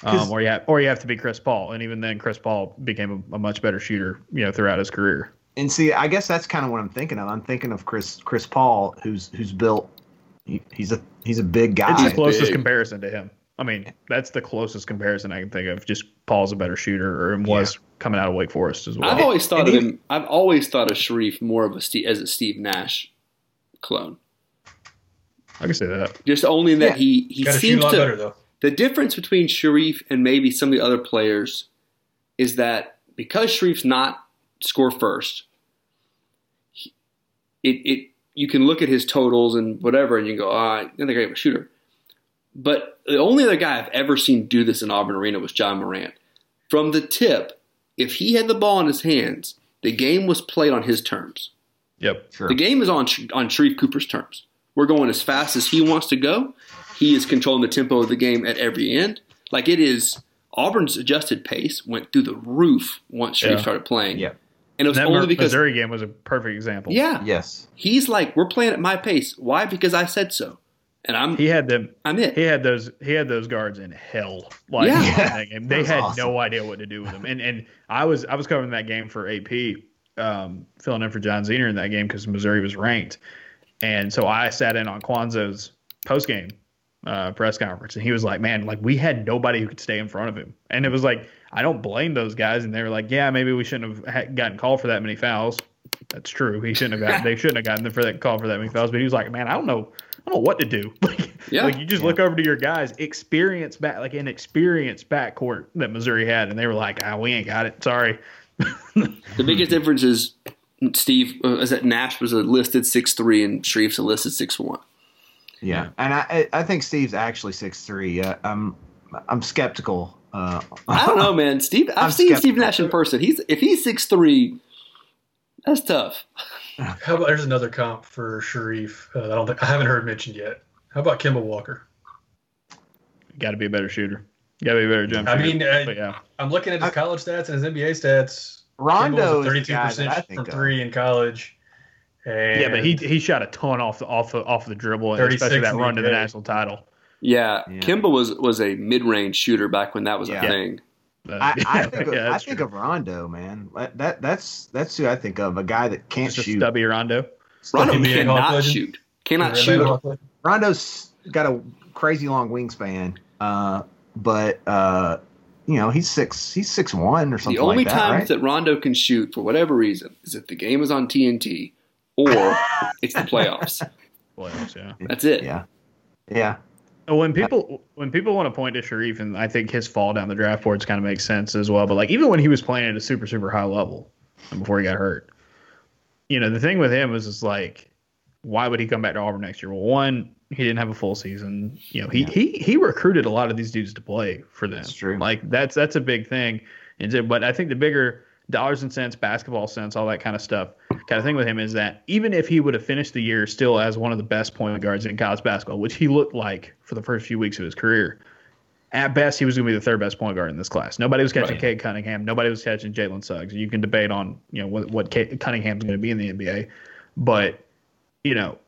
'Cause- Um, or you have, or you have to be Chris Paul, and even then, Chris Paul became a, a much better shooter, you know, throughout his career. And see, I guess that's kind of what I'm thinking of. I'm thinking of Chris Chris Paul, who's who's built. He, he's a he's a big guy. It's the closest big. comparison to him. I mean, that's the closest comparison I can think of. Just Paul's a better shooter, or was coming out of Wake Forest as well. I've always thought and of he- him. I've always thought of Sharif more of a Steve, as a Steve Nash clone. I can say that. Just only that Yeah. he he Got to shoot seems a lot to better though. The difference between Sharif and maybe some of the other players is that because Sharif's not score first, it it you can look at his totals and whatever, and you go, ah, think I have a shooter. But the only other guy I've ever seen do this in Auburn Arena was John Morant. From the tip, if he had the ball in his hands, the game was played on his terms. Yep. Sure. The game is on on Sharif Cooper's terms. We're going as fast as he wants to go. He is controlling the tempo of the game at every end. Like it is Auburn's adjusted pace went through the roof once Sharif Yeah. started playing. Yeah. And it was That only because Missouri game was a perfect example. yeah, Yes. he's like we're playing at my pace. Why? Because I said so. And I'm he had them. I'm it. He had those. He had those guards in hell. Like Yeah. that *laughs* they had awesome. no idea what to do with them. And and I was I was covering that game for AP, um, filling in for John Zener in that game because Missouri was ranked, and so I sat in on Cuonzo's post game uh, press conference, and he was like, "Man, like we had nobody who could stay in front of him," and it was like, I don't blame those guys, and they were like, "Yeah, maybe we shouldn't have gotten called for that many fouls." That's true. He shouldn't have gotten. they shouldn't have gotten them for that call for that many fouls. But he was like, "Man, I don't know. I don't know what to do." *laughs* Like, Yeah. like you just look over to your guys, experience back, like an experienced backcourt that Missouri had, and they were like, "Ah, we ain't got it. Sorry." *laughs* The biggest difference is Steve uh, is that Nash was a listed six three and Sharif's a listed six one. Yeah, and I I- I think Steve's actually six three. Uh, I'm I'm skeptical. Uh, I don't know, man. Steve, I've I'm seen Steve. Nash in person. He's if he's six three, that's tough. *laughs* How about there's another comp for Sharif? Uh, I don't think I haven't heard mentioned yet. How about Kemba Walker? Got to be a better shooter. Got to be a better jump Shooter. I mean, uh, but yeah, I'm looking at his college stats and his NBA stats. Rondo is 32 guy that I percent think from of. three in college. And yeah, but he he shot a ton off the off the off the dribble, especially that run to the national title. Yeah, Yeah. Kemba was was a mid range shooter back when that was Yeah. a thing. Uh, I, *laughs* I think of, yeah, I think of Rondo, man. That, that that's that's who I think of. A guy that can't just shoot. stubby Rondo. Rondo NBA Hawk cannot shoot. Cannot Yeah, shoot. Rondo's got a crazy long wingspan, uh, but uh, you know he's six he's six one or something The only like that, times right? that Rondo can shoot for whatever reason is if the game is on TNT or it's the playoffs. Playoffs, yeah. That's it. yeah, yeah. When people when people want to point to Sharif, and I think his fall down the draft boards kind of makes sense as well. But like even when he was playing at a super super high level, and before he got hurt, you know the thing with him was just like, why would he come back to Auburn next year? Well, one, he didn't have a full season. You know, he he he recruited a lot of these dudes to play for them. That's true. Like that's that's a big thing. And but I think the bigger dollars and cents, basketball sense, all that kind of stuff, kind of thing with him is that even if he would have finished the year still as one of the best point guards in college basketball, which he looked like for the first few weeks of his career, at best he was going to be the third best point guard in this class. Nobody was catching Right. Cade Cunningham. Nobody was catching Jalen Suggs. You can debate on you know what what Cade Cunningham's going to be in the NBA, but you know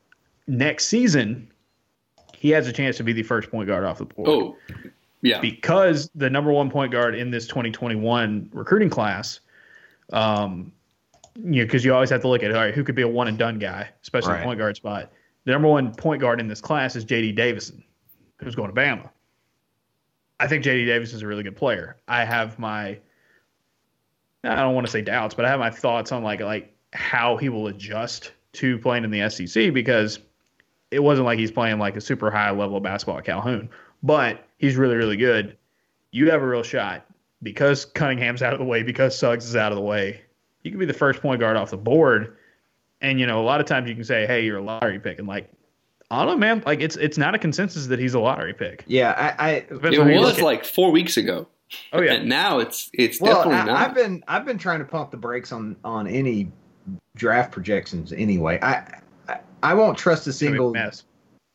next season he has a chance to be the first point guard off the board Oh, yeah. because the number one point guard in this 2021 recruiting class, um, you know, because you always have to look at all right, who could be a one and done guy, especially Right. point guard spot. The number one point guard in this class is J.D. Davison, who's going to Bama. I think J.D. Davis is a really good player. I have my, I don't want to say doubts, but I have my thoughts on like like how he will adjust to playing in the SEC because it wasn't like he's playing like a super high level of basketball at Calhoun, but he's really, really good. You have a real shot because Cunningham's out of the way, because Suggs is out of the way. You can be the first point guard off the board. And, you know, a lot of times you can say, hey, you're a lottery pick. And, like, I don't know, man. Like, it's it's not a consensus that he's a lottery pick. Yeah, I, I It on who you was look at. like four weeks ago. oh, yeah. And now it's it's well, definitely I, not. I've been I've been trying to pump the brakes on on any draft projections anyway. I I, I won't trust a It's a single mess.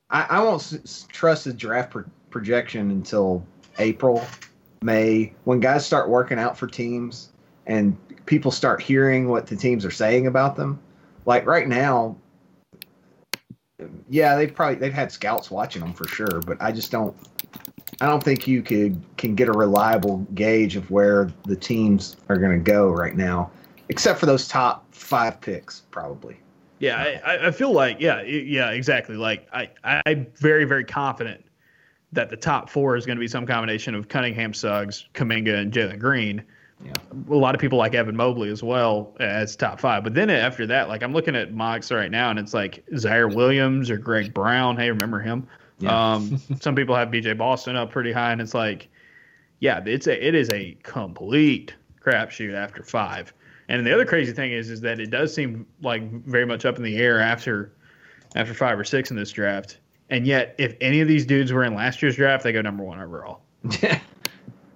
I, I won't s- s- trust a draft pro- projection until April, May, when guys start working out for teams and people start hearing what the teams are saying about them. Like right now, yeah, they've probably they've had scouts watching them for sure, but I just don't. I don't think you could can get a reliable gauge of where the teams are going to go right now, except for those top five picks, probably. Yeah, I, I- feel like yeah, yeah, exactly. Like I- I'm very, very confident that the top four is going to be some combination of Cunningham, Suggs, Kuminga, and Jalen Green. Yeah. A lot of people like Evan Mobley as well as top five. But then after that, like I'm looking at mocks right now, and it's like Ziaire Williams or Greg Brown. Hey, remember him? Yeah. Um, *laughs* some people have BJ Boston up pretty high, and it's like, yeah, it's a it is a complete crapshoot after five. And the other crazy thing is, is that it does seem like very much up in the air after after five or six in this draft. And yet, if any of these dudes were in last year's draft, they go number one overall. *laughs*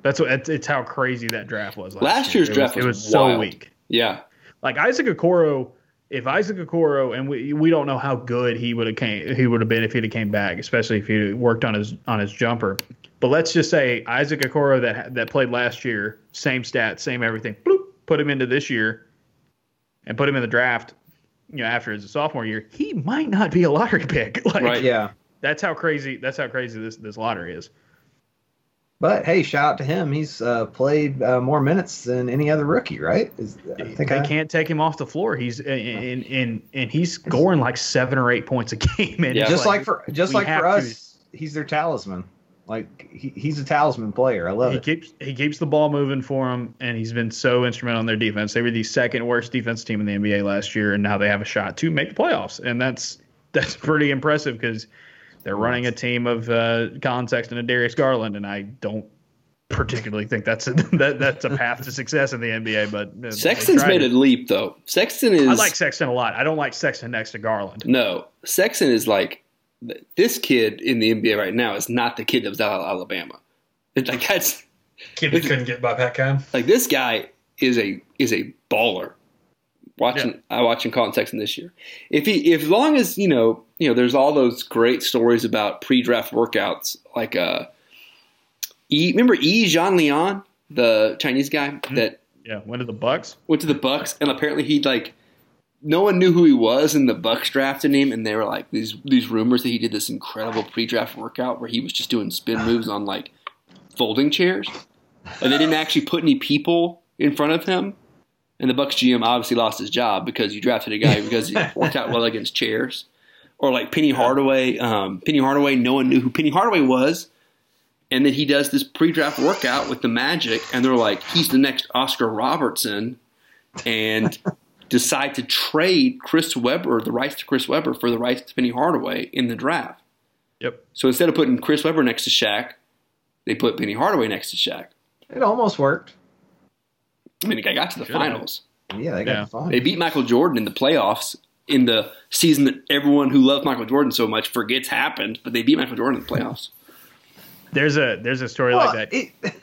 That's what it's, it's how crazy that draft was. Last, Last year. year's It draft it was was so weak. yeah. Like Isaac Okoro, if Isaac Okoro, and we we don't know how good he would have came, he would have been if he'd have came back, especially if he worked on his on his jumper. But let's just say Isaac Okoro that that played last year, same stats, same everything. Bloop, put him into this year, and put him in the draft. You know, after his sophomore year, he might not be a lottery pick. *laughs* Like, Right. yeah. That's how crazy. That's how crazy this this lottery is. But hey, shout out to him. He's uh, played uh, more minutes than any other rookie, right? Is, I think they I, can't take him off the floor. He's and and and he's scoring like seven or eight points a *laughs* game. And Yeah. just like, for just like have for to- us, he's their talisman. Like he, he's a talisman player. I love he it. keeps he keeps the ball moving for him, and he's been so instrumental in their defense. They were the second worst defense team in the NBA last year, and now they have a shot to make the playoffs, and that's that's pretty impressive because they're running a team of uh, Collin Sexton and Darius Garland, and I don't particularly think that's a, *laughs* that that's a path to success in the NBA. But uh, Sexton's tried made a leap though. Sexton is I like Sexton a lot. I don't like Sexton next to Garland. no. Sexton is like this kid in the NBA right now is not the kid that was out of Alabama. It's like that's Kid that couldn't get by Pat Cam. like this guy is a is a baller. Watching I watching Collin Sexton this year. If he if long as you know you know there's all those great stories about pre-draft workouts like uh E remember E Jean Leon the Chinese guy that Yeah, went to the Bucks. went to the Bucks and apparently he like no one knew who he was and the Bucks drafted him and they were like these these rumors that he did this incredible pre-draft workout where he was just doing spin *sighs* moves on like folding chairs and they didn't actually put any people in front of him and the Bucks GM obviously lost his job because you drafted a guy because *laughs* he worked out well against chairs or like Penny Hardaway um, Penny Hardaway no one knew who Penny Hardaway was and then he does this pre-draft workout with the Magic, and they're like, he's the next Oscar Robertson, and *laughs* decide to trade Chris Webber, the rights to Chris Webber, for the rights to Penny Hardaway in the draft. Yep. So instead of putting Chris Webber next to Shaq, they put Penny Hardaway next to Shaq. It almost worked. I mean, they got to the Should've. finals. Yeah, they got Yeah. the fun. They beat Michael Jordan in the playoffs in the season that everyone who loved Michael Jordan so much forgets happened, but they beat Michael Jordan in the playoffs. There's a there's a story Well, like that. it-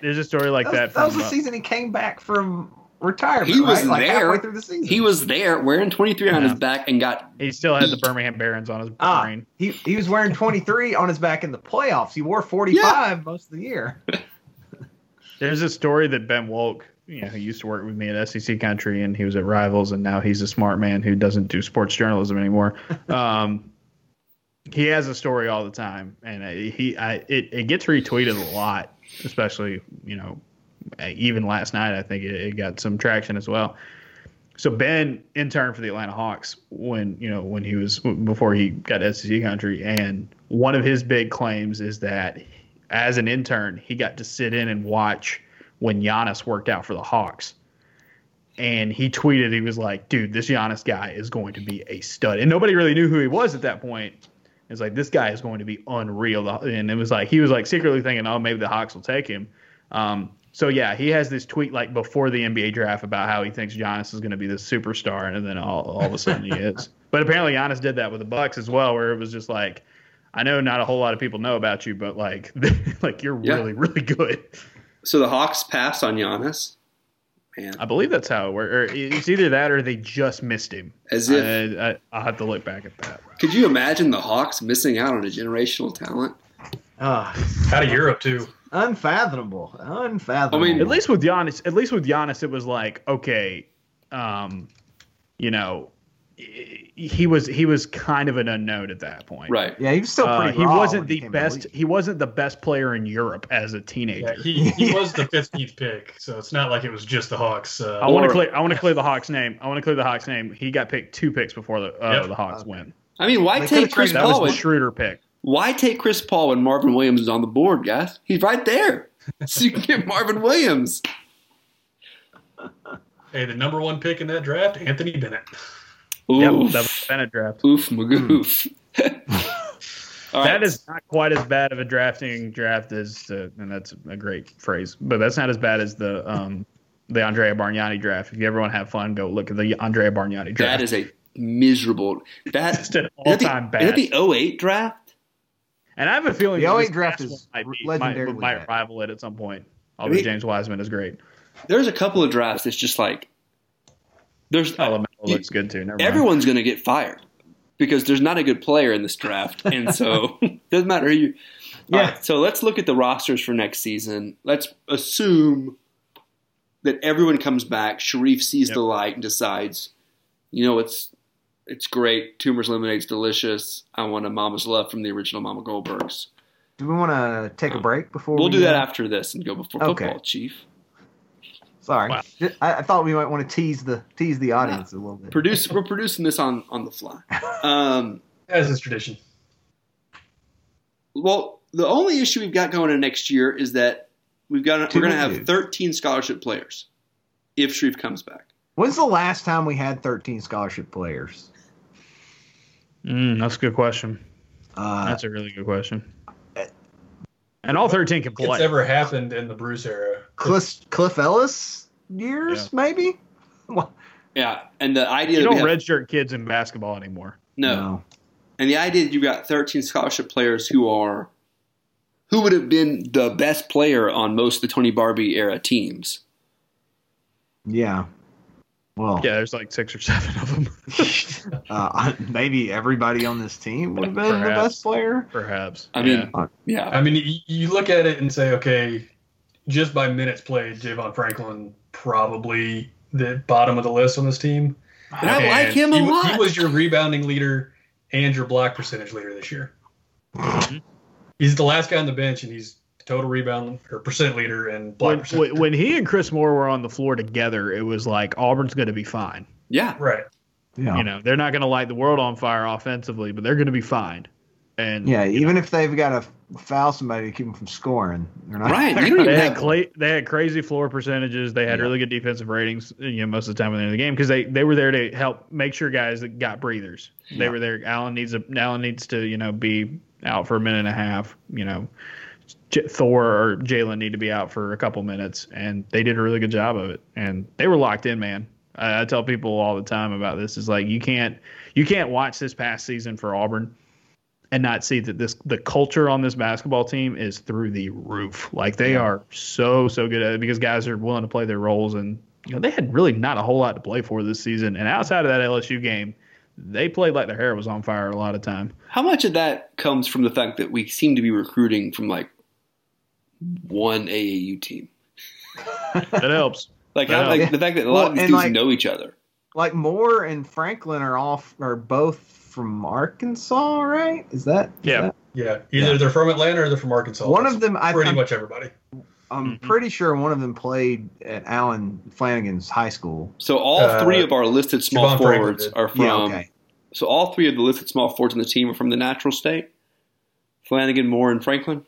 There's a story like that, was, that. that was the uh, season he came back from retirement. He was right? there. halfway through the season. He was there wearing 23 on Yeah. his back and got He still had the Birmingham Barons on his ah, brain. he he was wearing 23 on his back in the playoffs. He wore 45 most of the year. *laughs* There's a story that Ben Wolk, you know, who used to work with me at SEC Country, and he was at Rivals, and now he's a smart man who doesn't do sports journalism anymore. *laughs* Um, he has a story all the time, and he, I, it, it gets retweeted a lot, especially, you know, even last night. I think it, it got some traction as well. So Ben interned for the Atlanta Hawks when you know when he was before he got SEC country, and one of his big claims is that as an intern he got to sit in and watch when Giannis worked out for the Hawks, and he tweeted he was like, "Dude, this Giannis guy is going to be a stud," and nobody really knew who he was at that point. It's like this guy is going to be unreal, and it was like he was like secretly thinking, "Oh, maybe the Hawks will take him." Um, so yeah, he has this tweet like before the NBA draft about how he thinks Giannis is going to be this superstar, and then all, all of a sudden he *laughs* is. But apparently Giannis did that with the Bucks as well, where it was just like, I know not a whole lot of people know about you, but like, *laughs* like you're Yeah. really really good. So the Hawks passed on Giannis. Man, I believe that's how it worked. Or it's either that or they just missed him. as if I, I, I'll have to look back at that. could you imagine the Hawks missing out on a generational talent? Ah, Out of Europe too. unfathomable. Unfathomable. I mean- At least with Giannis, at least with Giannis, it was like okay, um, you know, he was he was kind of an unknown at that point. Right. yeah, he was still Uh, pretty. he raw wasn't when the came in best. league. He wasn't the best player in Europe as a teenager. Yeah, he, he was the 15th pick, so it's not like it was just the Hawks. Uh, I want to clear. I want to clear the Hawks name. I want to clear the Hawks name. He got picked two picks before the uh, Yep. the Hawks win. I mean, why They take Chris traded- That was Paul? the Schroeder pick. why take Chris Paul when Marvin Williams is on the board, guys? He's right there. So you can get *laughs* Marvin Williams. hey, the number one pick in that draft, Anthony Bennett. Yep, that was Bennett draft. oof, magoof. *laughs* All That right. is not quite as bad of a drafting draft as, uh, and that's a great phrase, but that's not as bad as the um, the Andrea Bargnani draft. If you ever want to have fun, go look at the Andrea Bargnani draft. that is a miserable. That *laughs* just an all-time the, is that the 08 draft? and I have a feeling The that 08 this draft is might, be, legendarily might, might rival it at some point. Although mean- James Wiseman is great. There's a couple of drafts that's just like there's Oh, LaMelo you- looks good too. Never everyone's going to get fired because there's not a good player in this draft, and so *laughs* doesn't matter who you. Yeah. right, so let's look at the rosters for next season. Let's assume that everyone comes back. Sharif sees Yep. the light and decides, you know, it's it's great. Toomer's lemonade's delicious. I want a Mama's Love from the original Mama Goldbergs. Do we want to take a break before We'll we do that uh, after this and go before Okay. football, Chief. Sorry, Wow. I, I thought we might want to tease the tease the audience a little bit. Produce, we're *laughs* producing this on on the fly. Um, As is tradition. Well, the only issue we've got going in next year is that we've got Too we're going to have 13 scholarship players if Sharif comes back. When's the last time we had 13 scholarship players? Mm, that's a good question. Uh, That's a really good question. And all 13 can play. It's ever happened in the Bruce era. Cliff, Cliff Ellis years, Yeah. maybe? Yeah, and the idea You that we don't have, redshirt kids in basketball anymore. no. and the idea that you've got 13 scholarship players who are who would have been the best player on most of the Tony Barbee era teams. Yeah. Well, Yeah, there's like six or seven of them. *laughs* uh, maybe everybody on this team would have been the best player. Perhaps. I mean, Yeah. yeah, I mean, you, you look at it and say, okay, just by minutes played, Javon Franklin probably the bottom of the list on this team. and I like him a he, lot. He was your rebounding leader and your block percentage leader this year. He's the last guy on the bench, and he's total rebound or percent leader and block when, percentage. when, when he and Chris Moore were on the floor together, it was like Auburn's going to be fine. yeah, right. Yeah. You know, they're not going to light the world on fire offensively, but they're going to be fine. And Yeah, even if they've got to foul somebody to keep them from scoring, they're not. Ryan, you don't they had *laughs* cla- they had crazy floor percentages. They had Yeah. really good defensive ratings. You know, most of the time when they're in the game because they, they were there to help make sure guys that got breathers. They Yeah. were there. Allen needs a Allen needs to you know be out for a minute and a half. You know, J- Thor or Jalen need to be out for a couple minutes, and they did a really good job of it. And they were locked in, man. I, I tell people all the time about this is like you can't you can't watch this past season for Auburn and not see that this the culture on this basketball team is through the roof. Like they are so so good at it because guys are willing to play their roles and you know they had really not a whole lot to play for this season. And outside of that LSU game, they played like their hair was on fire a lot of time. How much of that comes from the fact that we seem to be recruiting from like one AAU team? That helps. *laughs* Like, how, Yeah. like the fact that a lot Well, of these dudes like- know each other. Like Moore and Franklin are off, are both from Arkansas, right? Is that? is Yeah. that- Yeah, either Yeah. they're from Atlanta or they're from Arkansas. One That's of them, I, pretty I'm, much everybody. I'm Mhm. pretty sure one of them played at Allen Flanigan's high school. So all Uh, three of our listed small Javon forwards are from. yeah, okay. So all three of the listed small forwards on the team are from the natural state. Flanigan, Moore, and Franklin.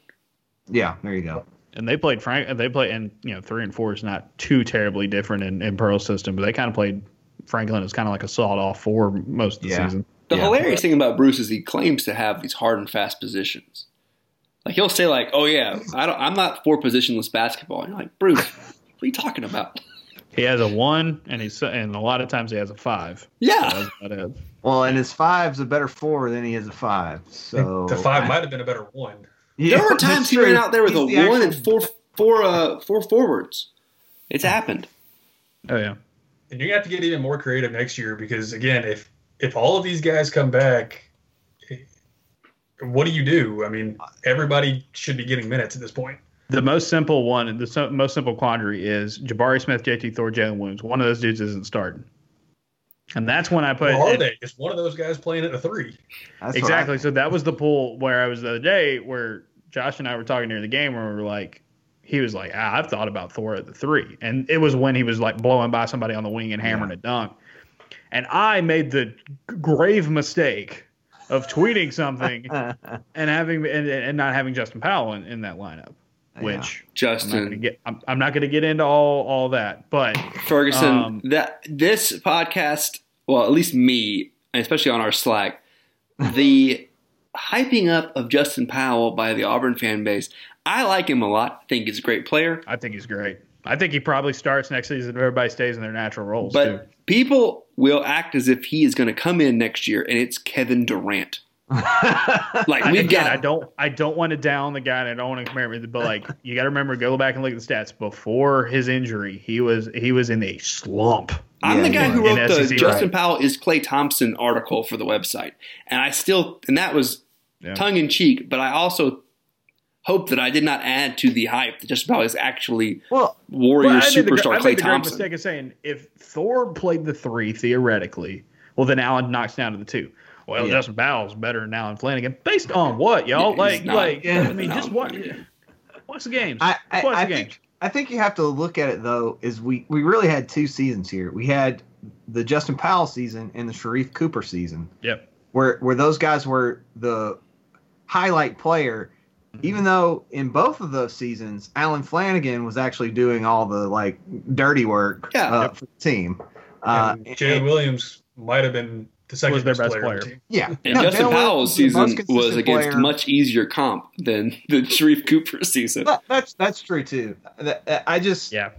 Yeah, there you go. And they played Frank. They played, and you know, three and four is not too terribly different in, in Pearl's system, but they kind of played Franklin as kind of like a sawed-off four most of the Yeah. season. The Yeah. hilarious thing about Bruce is he claims to have these hard and fast positions. Like he'll say, like, "Oh yeah, I don't, I'm not for positionless basketball." And you're like, Bruce, what are you talking about? He has a one, and he's and a lot of times he has a five. Yeah, That's about it. Well, and his five's a better four than he is a five. So the five might have been a better one. Yeah, there were times he ran out there with He's a the one and four, four, uh, four forwards. It's happened. Oh yeah. And you're gonna have to get even more creative next year because again, if if all of these guys come back, what do you do? I mean, everybody should be getting minutes at this point. The most simple one, the so, most simple quandary is Jabari Smith, JT Thor, Jalen Williams. One of those dudes isn't starting, and that's when I put Or are it- they? Is one of those guys playing at the three? That's exactly. So that was the pool where I was the other day, where Josh and I were talking during the game, where we were like, he was like, ah, I've thought about Thor at the three, and it was when he was like blowing by somebody on the wing and hammering a dunk, and I made the grave mistake of tweeting something *laughs* and having and, and not having Justin Powell in, in that lineup, which. I'm not Justin get. I'm, I'm not going to get into all all that, but Ferguson, Um, that this podcast, well, at least me, and especially on our Slack, the *laughs* hyping up of Justin Powell by the Auburn fan base. I like him a lot. I think he's a great player. I think he's great. I think he probably starts next season if everybody stays in their natural roles. But too. people will act as if he is going to come in next year and it's Kevin Durant. *laughs* Like we've again, got, I don't, I don't want to down the guy, and I don't want to compare him. But like, you got to remember, go back and look at the stats. Before his injury, he was he was in a slump. I'm the guy who wrote the SEC, Justin right. Powell is Klay Thompson article for the website, and I still, and that was Yeah. tongue in cheek, but I also hope that I did not add to the hype that Justin Powell is actually well, Warrior Well, I made the gr- superstar I Klay the great Thompson. mistake of saying if Thor played the three theoretically, well then Allen knocks down to the two. Well, Yeah. Justin Powell's better now than Allen Flanigan. Based on what, y'all? Yeah, like, not. like Yeah. I mean, No. just watch, watch the games. I, I, Just I the think games. I think you have to look at it though. Is we we really had two seasons here. We had the Justin Powell season and the Sharif Cooper season, Yep. where where those guys were the highlight player. Mm-hmm. Even though in both of those seasons, Allen Flanigan was actually doing all the like dirty work Yeah. uh, for the team. Uh, And Jalen and- Williams might have been the second Was their best best player. the player. team. yeah, And No, Justin Jalen Powell's was season was against player. much easier comp than *laughs* the Sharif Cooper season. That- that's that's true too. I just Yeah.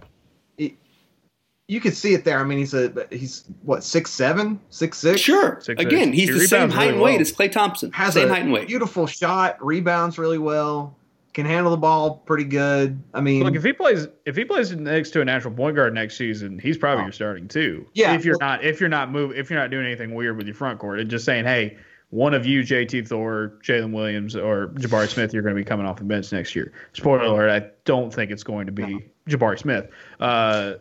you could see it there. I mean, he's a he's what six seven, six six. Sure. Six, Again, he's He the same rebounds height really and weight well. as Klay Thompson. has same a height and weight. beautiful shot, rebounds really well, can handle the ball pretty good. I mean, Look, if he plays if he plays next to a natural point guard next season, he's probably Oh. your starting too. Yeah. If you're not if you're not move if you're not doing anything weird with your front court and just saying, hey, one of you, JT Thor, Jalen Williams, or Jabari Smith, you're going to be coming off the bench next year. Spoiler alert: I don't think it's going to be Jabari Smith. Uh,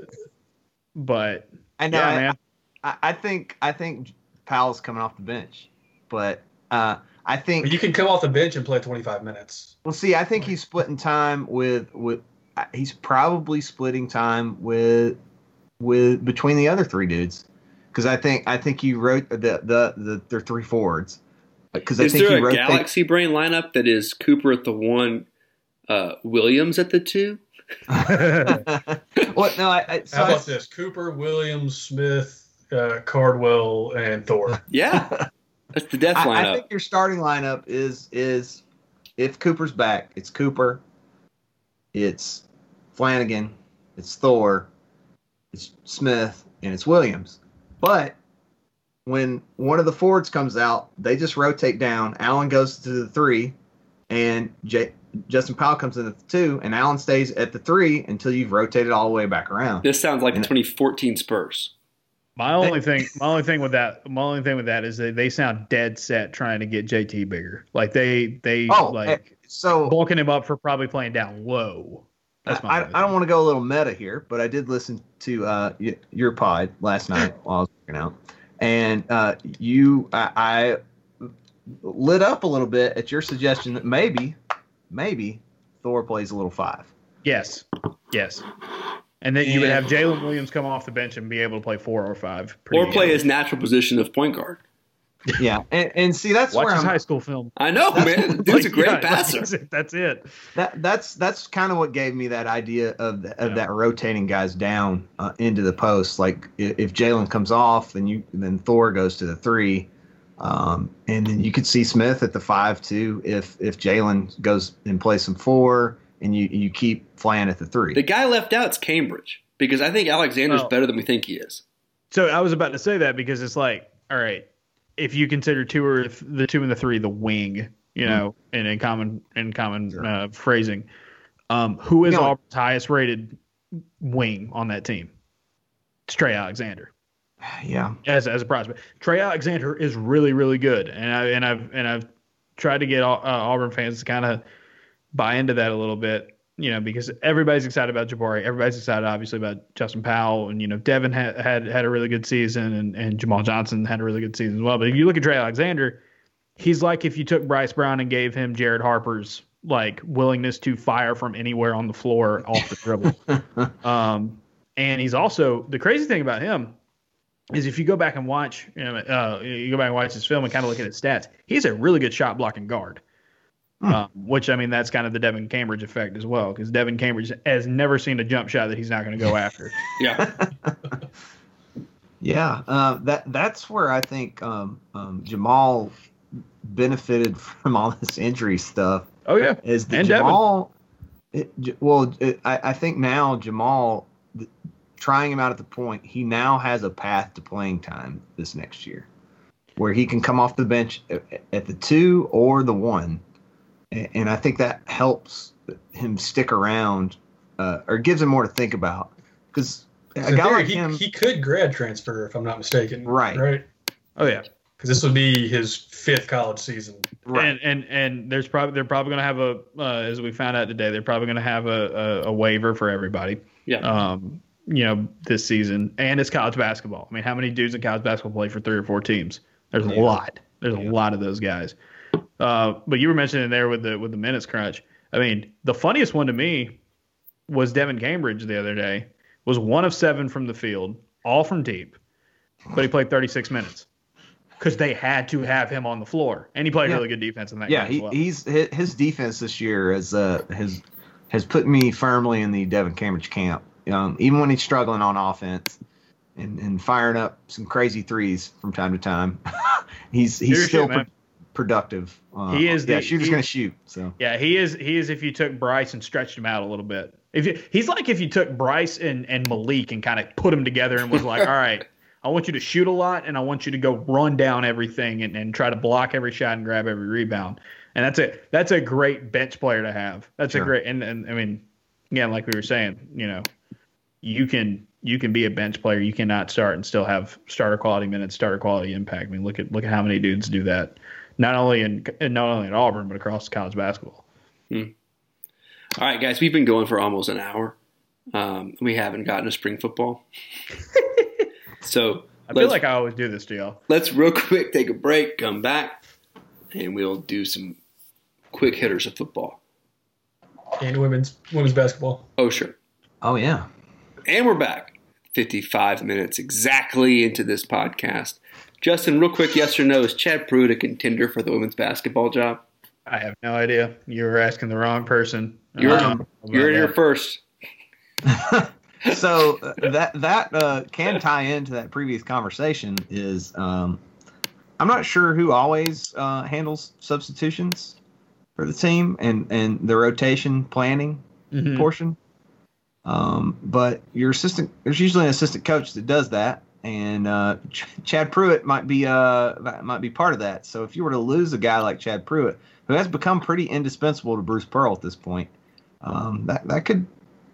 but I know. yeah, I, man. I, I think I think Powell's coming off the bench, but uh, I think you can come off the bench and play 25 minutes. Well, see, I think he's splitting time with with uh, he's probably splitting time with with between the other three dudes because I think I think you wrote the the the their three forwards because I Is think there he a rotates. Galaxy Brain lineup that is Cooper at the one, uh, Williams at the two? *laughs* well, no, I, I, so How I- about this? Cooper, Williams, Smith, uh, Cardwell, and Thor. Yeah. *laughs* That's the death I, lineup. I think your starting lineup is is if Cooper's back, it's Cooper, it's Flanigan, it's Thor, it's Smith, and it's Williams. But when one of the forwards comes out, they just rotate down. Allen goes to the three, and J- Justin Powell comes in at the two, and Allen stays at the three until you've rotated all the way back around. this sounds like the 2014 Spurs. My only thing, my only thing with that, my only thing with that is that they sound dead set trying to get JT bigger. Like they, they Oh, like eh, so bulking him up for probably playing down low. That's my. I, I don't want to go a little meta here, but I did listen to uh, your pod last night *laughs* while I was working out, and uh, you, I, I lit up a little bit at your suggestion that maybe, maybe Thor plays a little five. Yes, yes, and then you would have Jalen Williams come off the bench and be able to play four or five. pretty Or play easily. his natural position of point guard. Yeah, and, and see that's Watch where his I'm, high school film. I know, man. *laughs* Dude's a great yeah, *laughs* passer. that's it- That's it. that that's that's kind of what gave me that idea of the, of Yeah. that rotating guys down uh, into the post. Like if Jalen comes off, then you then Thor goes to the three, um, and then you could see Smith at the five too. If if Jalen goes and plays some four, and you you keep flying at the three. The guy left out is Cambridge because I think Alexander's Oh. better than we think he is. So I was about to say that because it's like, all right, if you consider two or th- the two and the three the wing, you know, in, in common in common uh, phrasing, um, who is You know- Auburn's highest rated wing on that team? It's Trey Alexander *sighs* yeah, as as a prospect. Trey Alexander is really really good, and I and I've and I've tried to get uh, Auburn fans to kind of buy into that a little bit. You know, because everybody's excited about Jabari, everybody's excited obviously about Justin Powell, and you know Devan had had, had a really good season, and, and Jamal Johnson had a really good season as well. But if you look at Trey Alexander, he's like if you took Bryce Brown and gave him Jared Harper's like willingness to fire from anywhere on the floor off the dribble. *laughs* um, and he's also the crazy thing about him is if you go back and watch, you, know, uh, you go back and watch his film and kind of look at his stats, he's a really good shot blocking guard. Um, which I mean, that's kind of the Devan Cambridge effect as well, because Devan Cambridge has never seen a jump shot that he's not going to go after. *laughs* Yeah. yeah. Uh, that that's where I think um, um, Jamal benefited *laughs* from all this injury stuff. Oh yeah, is that And Devan. Jamal? It, well, it, I, I think now Jamal, th- trying him out at the point, he now has a path to playing time this next year, where he can come off the bench at, at the two or the one, and, and I think that helps him stick around, uh, or gives him more to think about, because a guy theory, like he, him, he could grad transfer, if I'm not mistaken. Right. Right. Oh yeah, Because this would be his fifth college season. right, and and and there's probably they're probably going to have a uh, as we found out today they're probably going to have a, a, a waiver for everybody. Yeah. Um, you know this season, and it's college basketball. I mean, how many dudes in college basketball play for three or four teams? There's a lot. There's a lot of those guys. Uh, but you were mentioning there with the with the minutes crunch. I mean, the funniest one to me was Devan Cambridge the other day. Was one of seven from the field, all from deep, but he played 36 minutes. because they had to have him on the floor, and he played Yeah. really good defense in that Yeah, game he, as well. he's his, defense this year has uh has has put me firmly in the Devan Cambridge camp. Um, even when he's struggling on offense and, and firing up some crazy threes from time to time, *laughs* he's he's still man. Pro- productive. Uh, He is yeah, the- shooter's he- gonna shoot. So Yeah, he is. He is. If you took Bryce and stretched him out a little bit, if you, he's like if you took Bryce and, and Malik and kind of put them together and was like, *laughs* all right, I want you to shoot a lot and I want you to go run down everything and, and try to block every shot and grab every rebound. And that's a that's a great bench player to have. That's Sure. a great and, and I mean, again, like we were saying, you know, you can you can be a bench player. You cannot start and still have starter quality minutes, starter quality impact. I mean, look at look at how many dudes do that, not only in not only at Auburn but across college basketball. All right, guys, we've been going for almost an hour. Um, we haven't gotten to spring football. *laughs* so I feel like I always do this to y'all. let's real quick take a break, come back, and we'll do some quick hitters of football. And women's women's basketball. Oh, sure. oh yeah, And we're back. 55 minutes exactly into this podcast. Justin, real quick, yes or no, is Chad Prewett a contender for the women's basketball job? I have no idea. You were asking the wrong person. You're, Um, you're about here first. *laughs* so that that uh, can tie into that previous conversation. Is um, I'm not sure who always uh, handles substitutions for the team and and the rotation planning Mhm. portion. Um, but your assistant, there's usually an assistant coach that does that, and uh, Ch- Chad Prewett might be uh might be part of that. So if you were to lose a guy like Chad Prewett, who has become pretty indispensable to Bruce Pearl at this point, um, that that could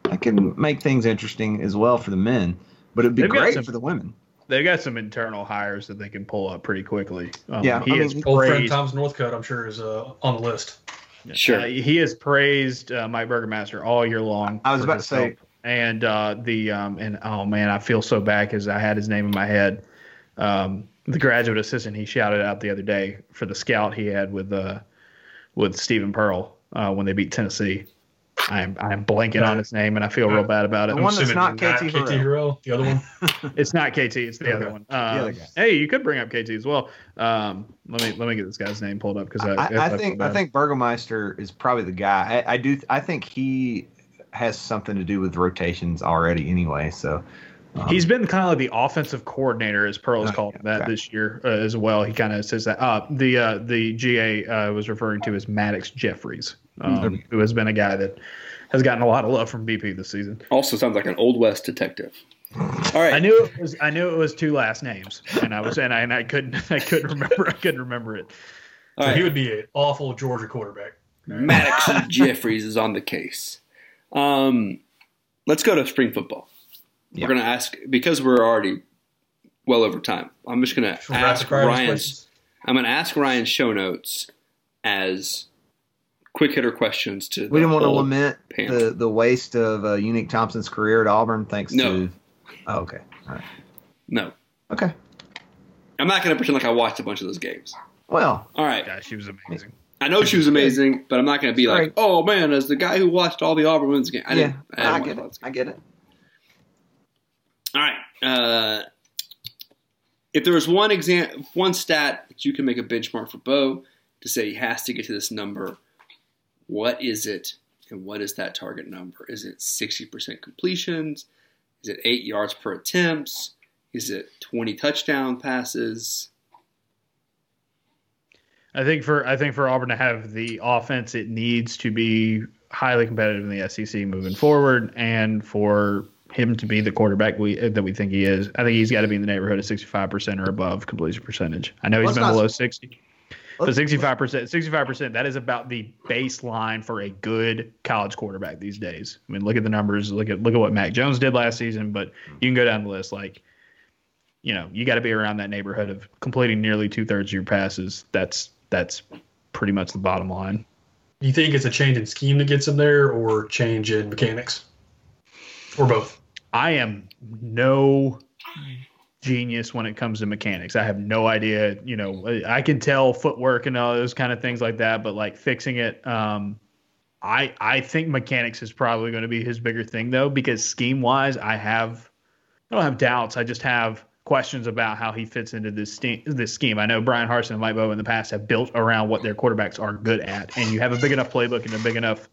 that could make things interesting as well for the men. But it'd be They've great some- for the women. They've got some internal hires that they can pull up pretty quickly. Um, Yeah, he I has mean, Old friend praised. Tom's Northcote, I'm sure, is uh, on the list. Sure. uh, he has praised uh, Mike Burgermaster all year long. I was about to say- help. and uh, the um, and oh man, I feel so bad because I had his name in my head. Um, the graduate assistant he shouted out the other day for the scout he had with uh, with Steven Pearl uh, when they beat Tennessee. I'm I'm blanking on his name and I feel real bad about it. The one that's not KT KT Harrell. Harrell, the other one. *laughs* It's not KT. It's the other one. Um, other. Hey, you could bring up KT as well. Um, let me let me get this guy's name pulled up because I, I, I think I think Burgermeister is probably the guy. I, I do. I think he has something to do with rotations already. Anyway, so um, he's been kind of like the offensive coordinator, as Pearl has Oh, called yeah, that okay. this year uh, as well. He kind of says that. Uh, the uh, the GA uh, was referring to as Maddox Jeffries, um, who has been a guy that has gotten a lot of love from BP this season. Also sounds like an Old West detective. All right. I knew it was I knew it was two last names, and I was and I, and I couldn't *laughs* I couldn't remember I couldn't remember it. So right. he would be an awful Georgia quarterback. Maddox *laughs* Jeffries is on the case. Um, let's go to spring football. Yeah. We're going to ask because we're already well over time. I'm just going to Should we rapid ask fire these Ryan's. I'm going to ask Ryan's show notes as quick hitter questions to. we didn't want to lament panel. the the waste of uh, Unique Thompson's career at Auburn. Thanks No. to. Oh, okay. All right. No, Okay. I'm not going to pretend like I watched a bunch of those games. Well, All right, Gosh, she was amazing. I know she was amazing, but I'm not going to be like, oh man, as the guy who watched all the Auburn women's games. I yeah, didn't. I, I, didn't get it. I get it. All right. Uh, if there was one exam, one stat that you can make a benchmark for Bo to say he has to get to this number, what is it, and what is that target number? Is it sixty percent completions? Is it eight yards per attempts? Is it twenty touchdown passes? I think for I think for Auburn to have the offense it needs to be highly competitive in the SEC moving forward, and for him to be the quarterback we that we think he is, I think he's got to be in the neighborhood of sixty five percent or above completion percentage. I know he's Let's been not- below sixty, but sixty five percent, sixty five percent that is about the baseline for a good college quarterback these days. I mean, look at the numbers. Look at look at what Mac Jones did last season, but you can go down the list like. You know, you got to be around that neighborhood of completing nearly two thirds of your passes. That's that's pretty much the bottom line. Do you think it's a change in scheme that gets him there, or change in mechanics, or both? I am no genius when it comes to mechanics. I have no idea. You know, I can tell footwork and all those kind of things like that, but like fixing it, um, I I think mechanics is probably going to be his bigger thing though, because scheme wise, I have I don't have doubts. I just have questions about how he fits into this ste- this scheme. I know Bryan Harsin and Mike Bobo in the past have built around what their quarterbacks are good at, and you have a big enough playbook and a big enough,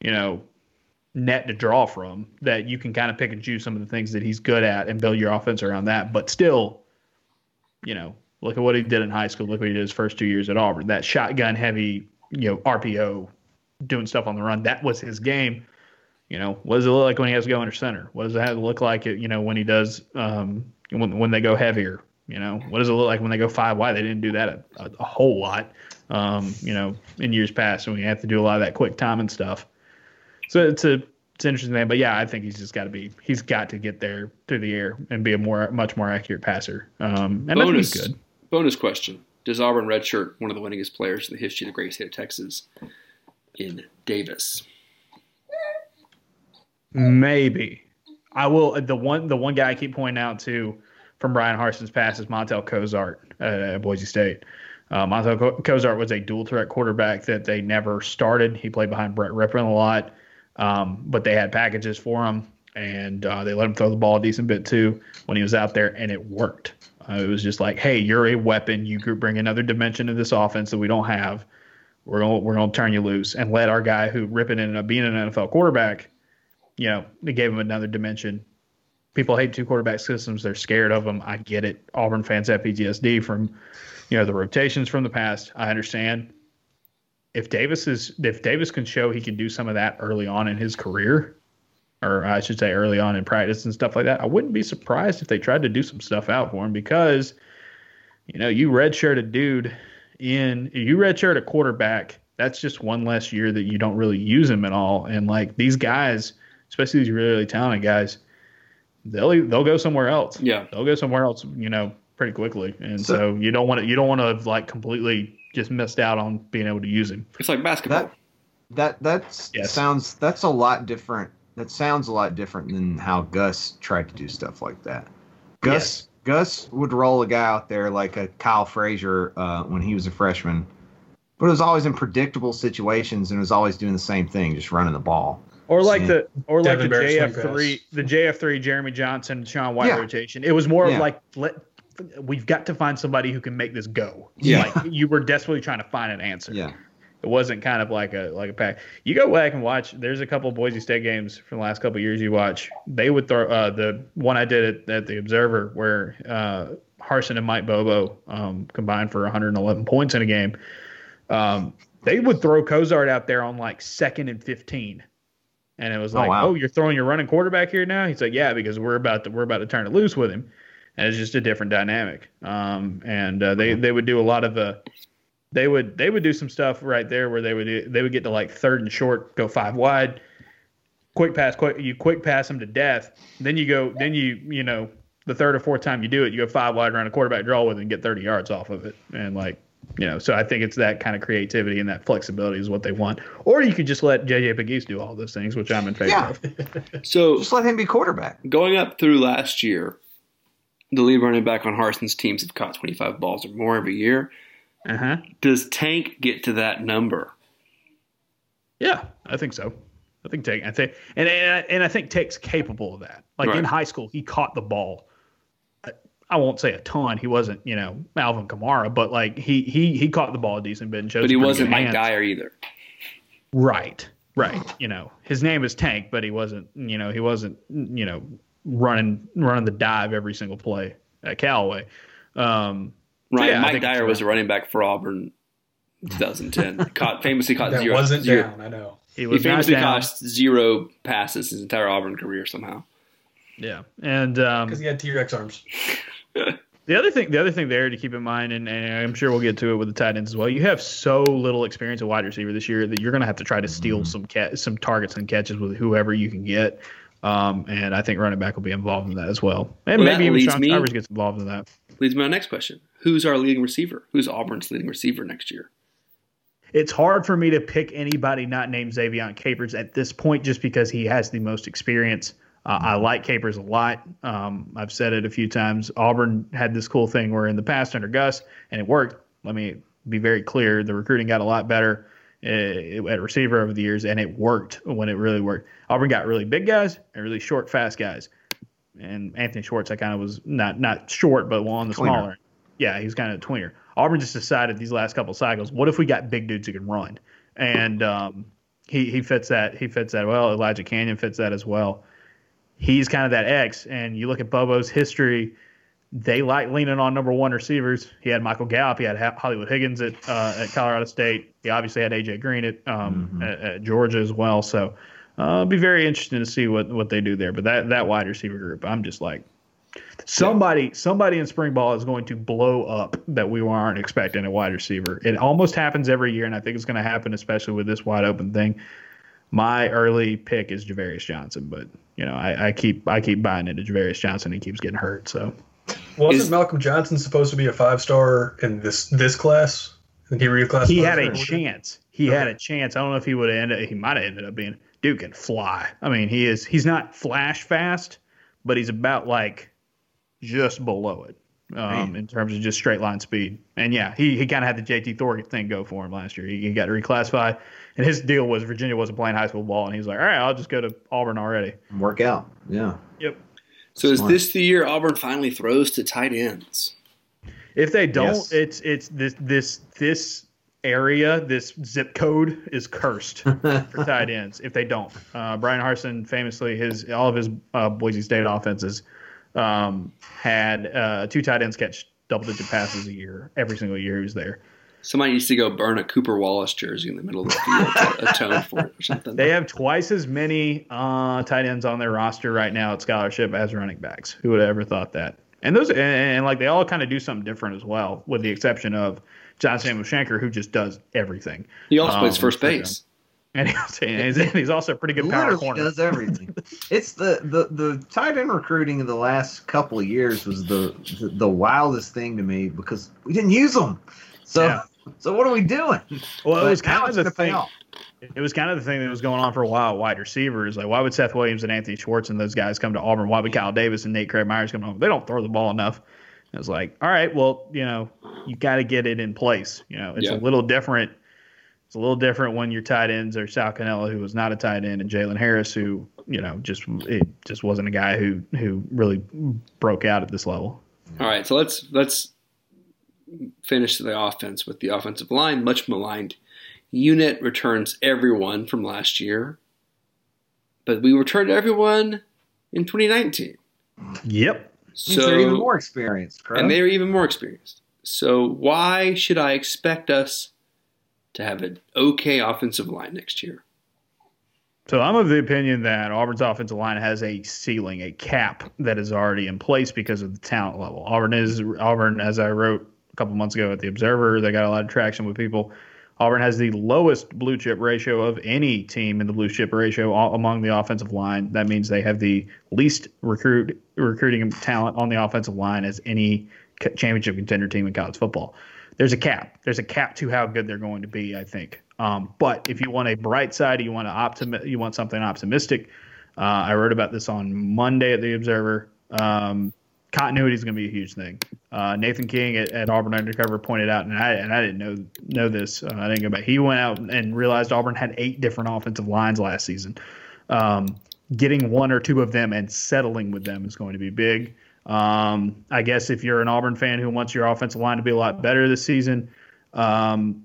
you know, net to draw from that you can kind of pick and choose some of the things that he's good at and build your offense around that. But still, you know, look at what he did in high school. Look what he did his first two years at Auburn. That shotgun heavy, you know, RPO, doing stuff on the run. That was his game. You know, what does it look like when he has to go under center? What does it look like, you know, when he does um, when when they go heavier? You know, what does it look like when they go five wide? They didn't do that a, a, a whole lot, um, you know, in years past, and we have to do a lot of that quick time and stuff. So it's a it's an interesting thing, but yeah, I think he's just got to be he's got to get there through the air and be a more much more accurate passer. Um, and bonus, he's good. Bonus question: Does Auburn redshirt one of the winningest players in the history of the great state of Texas in Davis? Maybe. I will. The one the one guy I keep pointing out to from Bryan Harsin's pass is Montel Cozart at Boise State. Uh, Montel Cozart was a dual threat quarterback that they never started. He played behind Brett Rypien a lot, um, but they had packages for him, and uh, they let him throw the ball a decent bit too when he was out there, and it worked. Uh, it was just like, hey, you're a weapon. You could bring another dimension to this offense that we don't have. We're gonna we're gonna turn you loose and let our guy who Rypien ended up being an NFL quarterback you know, they gave him another dimension. People hate two quarterback systems. They're scared of them. I get it. Auburn fans have PTSD from, you know, the rotations from the past. I understand. If Davis is, if Davis can show he can do some of that early on in his career, or I should say early on in practice and stuff like that, I wouldn't be surprised if they tried to do some stuff out for him because, you know, you redshirt a dude in, you redshirt a quarterback. That's just one less year that you don't really use him at all. And like these guys, especially these really, really talented guys, they'll they'll go somewhere else. Yeah, they'll go somewhere else. You know, pretty quickly. And so, so you don't want to you don't want to like completely just missed out on being able to use him. It's like basketball. That that that's yes. sounds that's a lot different. That sounds a lot different than how Gus tried to do stuff like that. Gus yes. Gus would roll a guy out there like a Kiehl Frazier uh, when he was a freshman, but it was always in predictable situations and it was always doing the same thing, just running the ball. Or like yeah. the or Devin like the JF three the JF three Jeremy Johnson Sean White yeah. rotation. It was more yeah. like let we've got to find somebody who can make this go. Yeah. Like you were desperately trying to find an answer. Yeah. It wasn't kind of like a like a pack. You go back and watch. There's a couple of Boise State games from the last couple of years. You watch. They would throw uh, the one I did at, at the Observer where uh, Harsin and Mike Bobo um, combined for 111 points in a game. Um, they would throw Cozart out there on like second and 15 and it was like, oh, wow. oh, you're throwing your running quarterback here now? He's like, yeah, because we're about to we're about to turn it loose with him, and it's just a different dynamic. Um, and uh, they they would do a lot of the, they would they would do some stuff right there where they would they would get to like third and short, go five wide, quick pass, quick you quick pass them to death. Then you go, then you you know the third or fourth time you do it, you go five wide around a quarterback draw with it and get 30 yards off of it, and like you know, so I think it's that kind of creativity and that flexibility is what they want. Or you could just let JJ Pegues do all those things, which I'm in favor yeah. of. *laughs* so just let him be quarterback. Going up through last year, the lead running back on Harsin's teams have caught 25 balls or more every year. Uh-huh. Does Tank get to that number? Yeah, I think so. I think Tank. I think, and and, and I think Tank's capable of that. Like right. in high school, he caught the ball I won't say a ton. He wasn't, you know, Alvin Kamara, but like he he he caught the ball a decent bit and But he wasn't Mike Dyer either. Right. Right. You know, his name is Tank, but he wasn't, you know, he wasn't, you know, running running the dive every single play at Callaway. Um, right. Yeah, Mike Dyer was a running back for Auburn 2010. *laughs* caught famously caught that zero. wasn't zero. down, I know. He, he famously caught zero passes his entire Auburn career somehow. Yeah, and because um, he had T Rex arms. *laughs* the other thing, the other thing there to keep in mind, and, and, I'm sure we'll get to it with the tight ends as well. You have so little experience at wide receiver this year that you're going to have to try to steal mm-hmm. some ca- some targets and catches with whoever you can get. Um, and I think running back will be involved in that as well, and well, maybe even Sean me, Stivers gets involved in that. Leads me to my next question: Who's our leading receiver? Who's Auburn's leading receiver next year? It's hard for me to pick anybody not named Ze'Vian Capers at this point, just because he has the most experience. Uh, I like Capers a lot. Um, I've said it a few times. Auburn had this cool thing where in the past under Gus, and it worked. Let me be very clear: the recruiting got a lot better at receiver over the years, and it worked when it really worked. Auburn got really big guys and really short, fast guys. and Anthony Schwartz, I kind of was not not short, but on the Tweener. smaller. Yeah, he's kind of a tweener. Auburn just decided these last couple cycles, what if we got big dudes who can run? And um, he he fits that. He fits that well. Elijah Canion fits that as well. He's kind of that X. And you look at Bobo's history. They like leaning on number one receivers. He had Michael Gallup. He had Hollywood Higgins at uh, at Colorado State. He obviously had AJ Green at um, at, at Georgia as well. So uh, it'll be very interesting to see what, what they do there. But that that wide receiver group, I'm just like somebody somebody in spring ball is going to blow up that we aren't expecting a wide receiver. It almost happens every year, and I think it's going to happen, especially with this wide open thing. My early pick is Javarius Johnson, but you know I, I keep I keep buying into Javarius Johnson. He keeps getting hurt, so Wasn't Is- Malcolm Johnson supposed to be a five star in this this class? And he reclassified. he had a or- chance. He had a chance. I don't know if he would have ended. He might have ended up being. Dude can fly. I mean, he is. He's not flash fast, but he's about like just below it um, in terms of just straight line speed. And yeah, he, he kind of had the JT Thor thing go for him last year. He, he got reclassified, and his deal was Virginia wasn't playing high school ball, and he was like, all right, I'll just go to Auburn already. Work out. Yeah. Yep. So is Smart. this the year Auburn finally throws to tight ends? If they don't, Yes. it's it's this this this area, this zip code is cursed *laughs* for tight ends. If they don't, uh, Bryan Harsin famously his all of his uh, Boise State offenses um, had uh, two tight ends catch double digit passes a year every single year he was there. Somebody needs to go burn a Cooper Wallace jersey in the middle of the field to *laughs* atone for it or something. They have twice as many uh, tight ends on their roster right now at scholarship as running backs. Who would have ever thought that? And those and, and like they all kind of do something different as well, with the exception of John Samuel Shenker, who just does everything. he also Um, plays first base. *laughs* And he's, and he's, he's also a pretty good power Literally corner. does everything. *laughs* it's the, the the tight end recruiting in the last couple of years was the the, the wildest thing to me because we didn't use them. So Yeah. So what are we doing? Well, it But was now kind of the thing. It was kind of the thing that was going on for a while. Wide receivers, like why would Seth Williams and Anthony Schwartz and those guys come to Auburn? Why would Kyle Davis and Nate Craig Myers come home? They don't throw the ball enough. It was like, all right, well, you know, you got to get it in place. You know, it's Yeah. a little different. It's a little different when your tight ends are Sal Cannella, who was not a tight end, and Jalen Harris, who you know just it just wasn't a guy who who really broke out at this level. All right, so let's let's finish the offense with the offensive line. Much maligned unit returns everyone from last year, but we returned everyone in 2019. Yep. So they're even more experienced, correct? and they're even more experienced. So why should I expect us to have an okay offensive line next year? So I'm of the opinion that Auburn's offensive line has a ceiling, a cap that is already in place because of the talent level. Auburn is Auburn, as I wrote a couple months ago at the Observer, they got a lot of traction with people. Auburn has the lowest blue chip ratio of any team in the blue chip ratio among the offensive line. That means they have the least recruit recruiting talent on the offensive line as any championship contender team in college football. There's a cap. There's a cap to how good they're going to be. I think. Um, but if you want a bright side, you want to optimi- you want something optimistic. Uh, I wrote about this on Monday at the Observer. Um, continuity is going to be a huge thing. Uh, Nathan King at, at Auburn Undercover pointed out, and I and I didn't know know this. Uh, I didn't go back. He went out and realized Auburn had eight different offensive lines last season. Um, getting one or two of them and settling with them is going to be big. Um, I guess if you're an Auburn fan who wants your offensive line to be a lot better this season, um,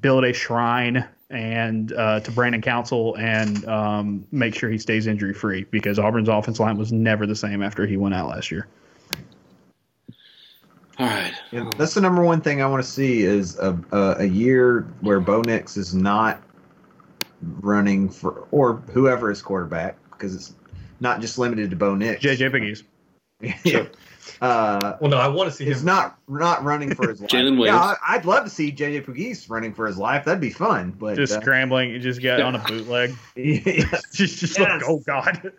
build a shrine and uh, to Brandon Council and um, make sure he stays injury free because Auburn's offensive line was never the same after he went out last year. All right. Yeah, that's the number one thing I want to see is a, a, a year where Bo Nix is not running for or whoever is quarterback because it's not just limited to Bo Nix. JJ Pegues. *laughs* yeah. Uh, Well, no, I want to see he's not not running for his *laughs* life. Jalen Williams. Yeah, I, I'd love to see JJ Pegues running for his life. That'd be fun. But Just uh, scrambling, you just got on a *laughs* bootleg. yes. just just Yes. like, oh god.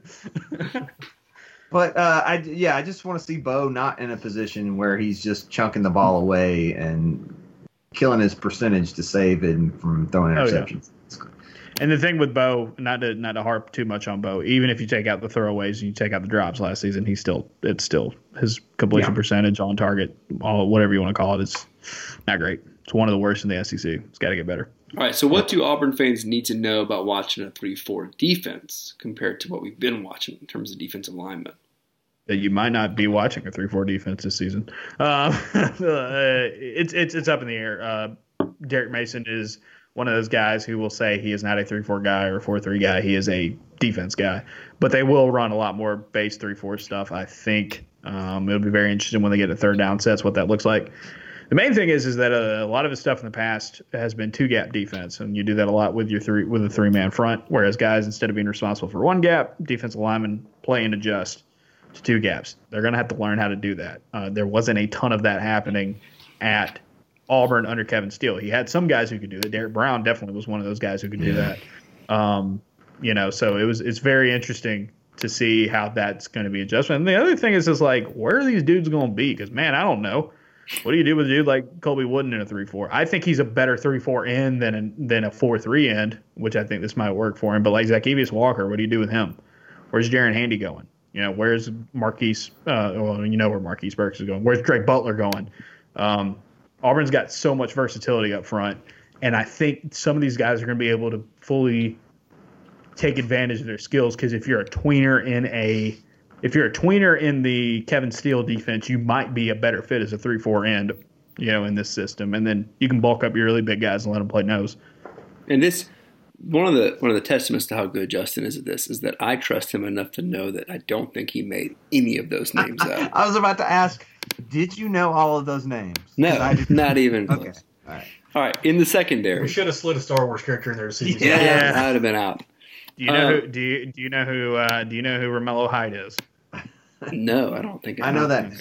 But uh, I yeah, I just want to see Bo not in a position where he's just chunking the ball away and killing his percentage to save it from throwing Oh, yeah. interceptions. And the thing with Bo, not to not to harp too much on Bo, even if you take out the throwaways and you take out the drops last season, he's still it's still his completion Yeah. percentage on target, all whatever you want to call it, is not great. It's one of the worst in the SEC. It's got to get better. All right. So what do Auburn fans need to know about watching a three-four defense compared to what we've been watching in terms of defensive alignment? that you might not be watching a three-four defense this season. *laughs* Uh, it's it's it's up in the air. Uh, Derek Mason is one of those guys who will say he is not a three-four guy or a four-three guy. He is a defense guy, but they will run a lot more base three-four stuff. I think um, it'll be very interesting when they get to third down sets what that looks like. The main thing is is that uh, a lot of his stuff in the past has been two gap defense, and you do that a lot with your three with a three man front. Whereas guys, instead of being responsible for one gap, defensive linemen play and adjust to two gaps. They're going to have to learn how to do that. Uh, there wasn't a ton of that happening at Auburn under Kevin Steele. He had some guys who could do it. Derrick Brown definitely was one of those guys who could do that. Um, you know, so it was it's very interesting to see how that's going to be adjustment. And the other thing is, is like, where are these dudes going to be? Because man, I don't know. What do you do with a dude like Colby Wooden in a three four? I think he's a better three four end than a, than a four three end, which I think this might work for him. But like Zykeivous Walker, what do you do with him? Where's Jaren Handy going? You know, where's Marquise? Uh, well, you know where Marquise Burks is going. Where's Drake Butler going? Um, Auburn's got so much versatility up front, and I think some of these guys are going to be able to fully take advantage of their skills. Because if you're a tweener in a if you're a tweener in the Kevin Steele defense, you might be a better fit as a three four end, you know, in this system, and then you can bulk up your really big guys and let them play nose. And this one of the one of the testaments to how good Justin is at this is that I trust him enough to know that I don't think he made any of those names *laughs* up. I was about to ask, did you know all of those names? No, I did- not *laughs* even Okay. All right. All right, in the secondary, We should have slid a Star Wars character in there to see. yeah, Yeah. I would have been out. Do you know Uh, who? Do you do you know who? Uh, do you know who Romello Height is? No, I don't think I know that.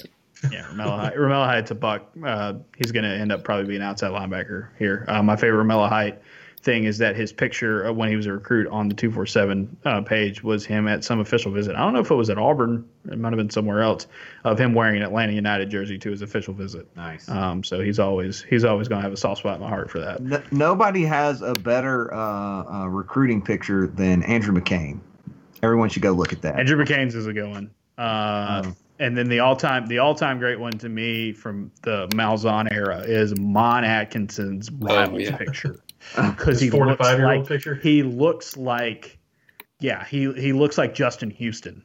Yeah, Romello Height. Romello Height's a buck. Uh, he's going to end up probably being outside linebacker here. Uh, my favorite Romello Height thing is that his picture of when he was a recruit on the 247 uh, page was him at some official visit. I don't know if it was at Auburn. It might have been somewhere else. Of him wearing an Atlanta United jersey to his official visit. Nice. Um, so he's always he's always going to have a soft spot in my heart for that. N- nobody has a better uh, uh, recruiting picture than Andrew McCain. Everyone should go look at that. Andrew McCain's is a good one. Uh, Oh. And then the all time the all time great one to me from the Malzahn era is Mon Atkinson's rivals yeah. picture Uh, because he His 45 looks year old like picture? he looks like yeah he he looks like Justin Houston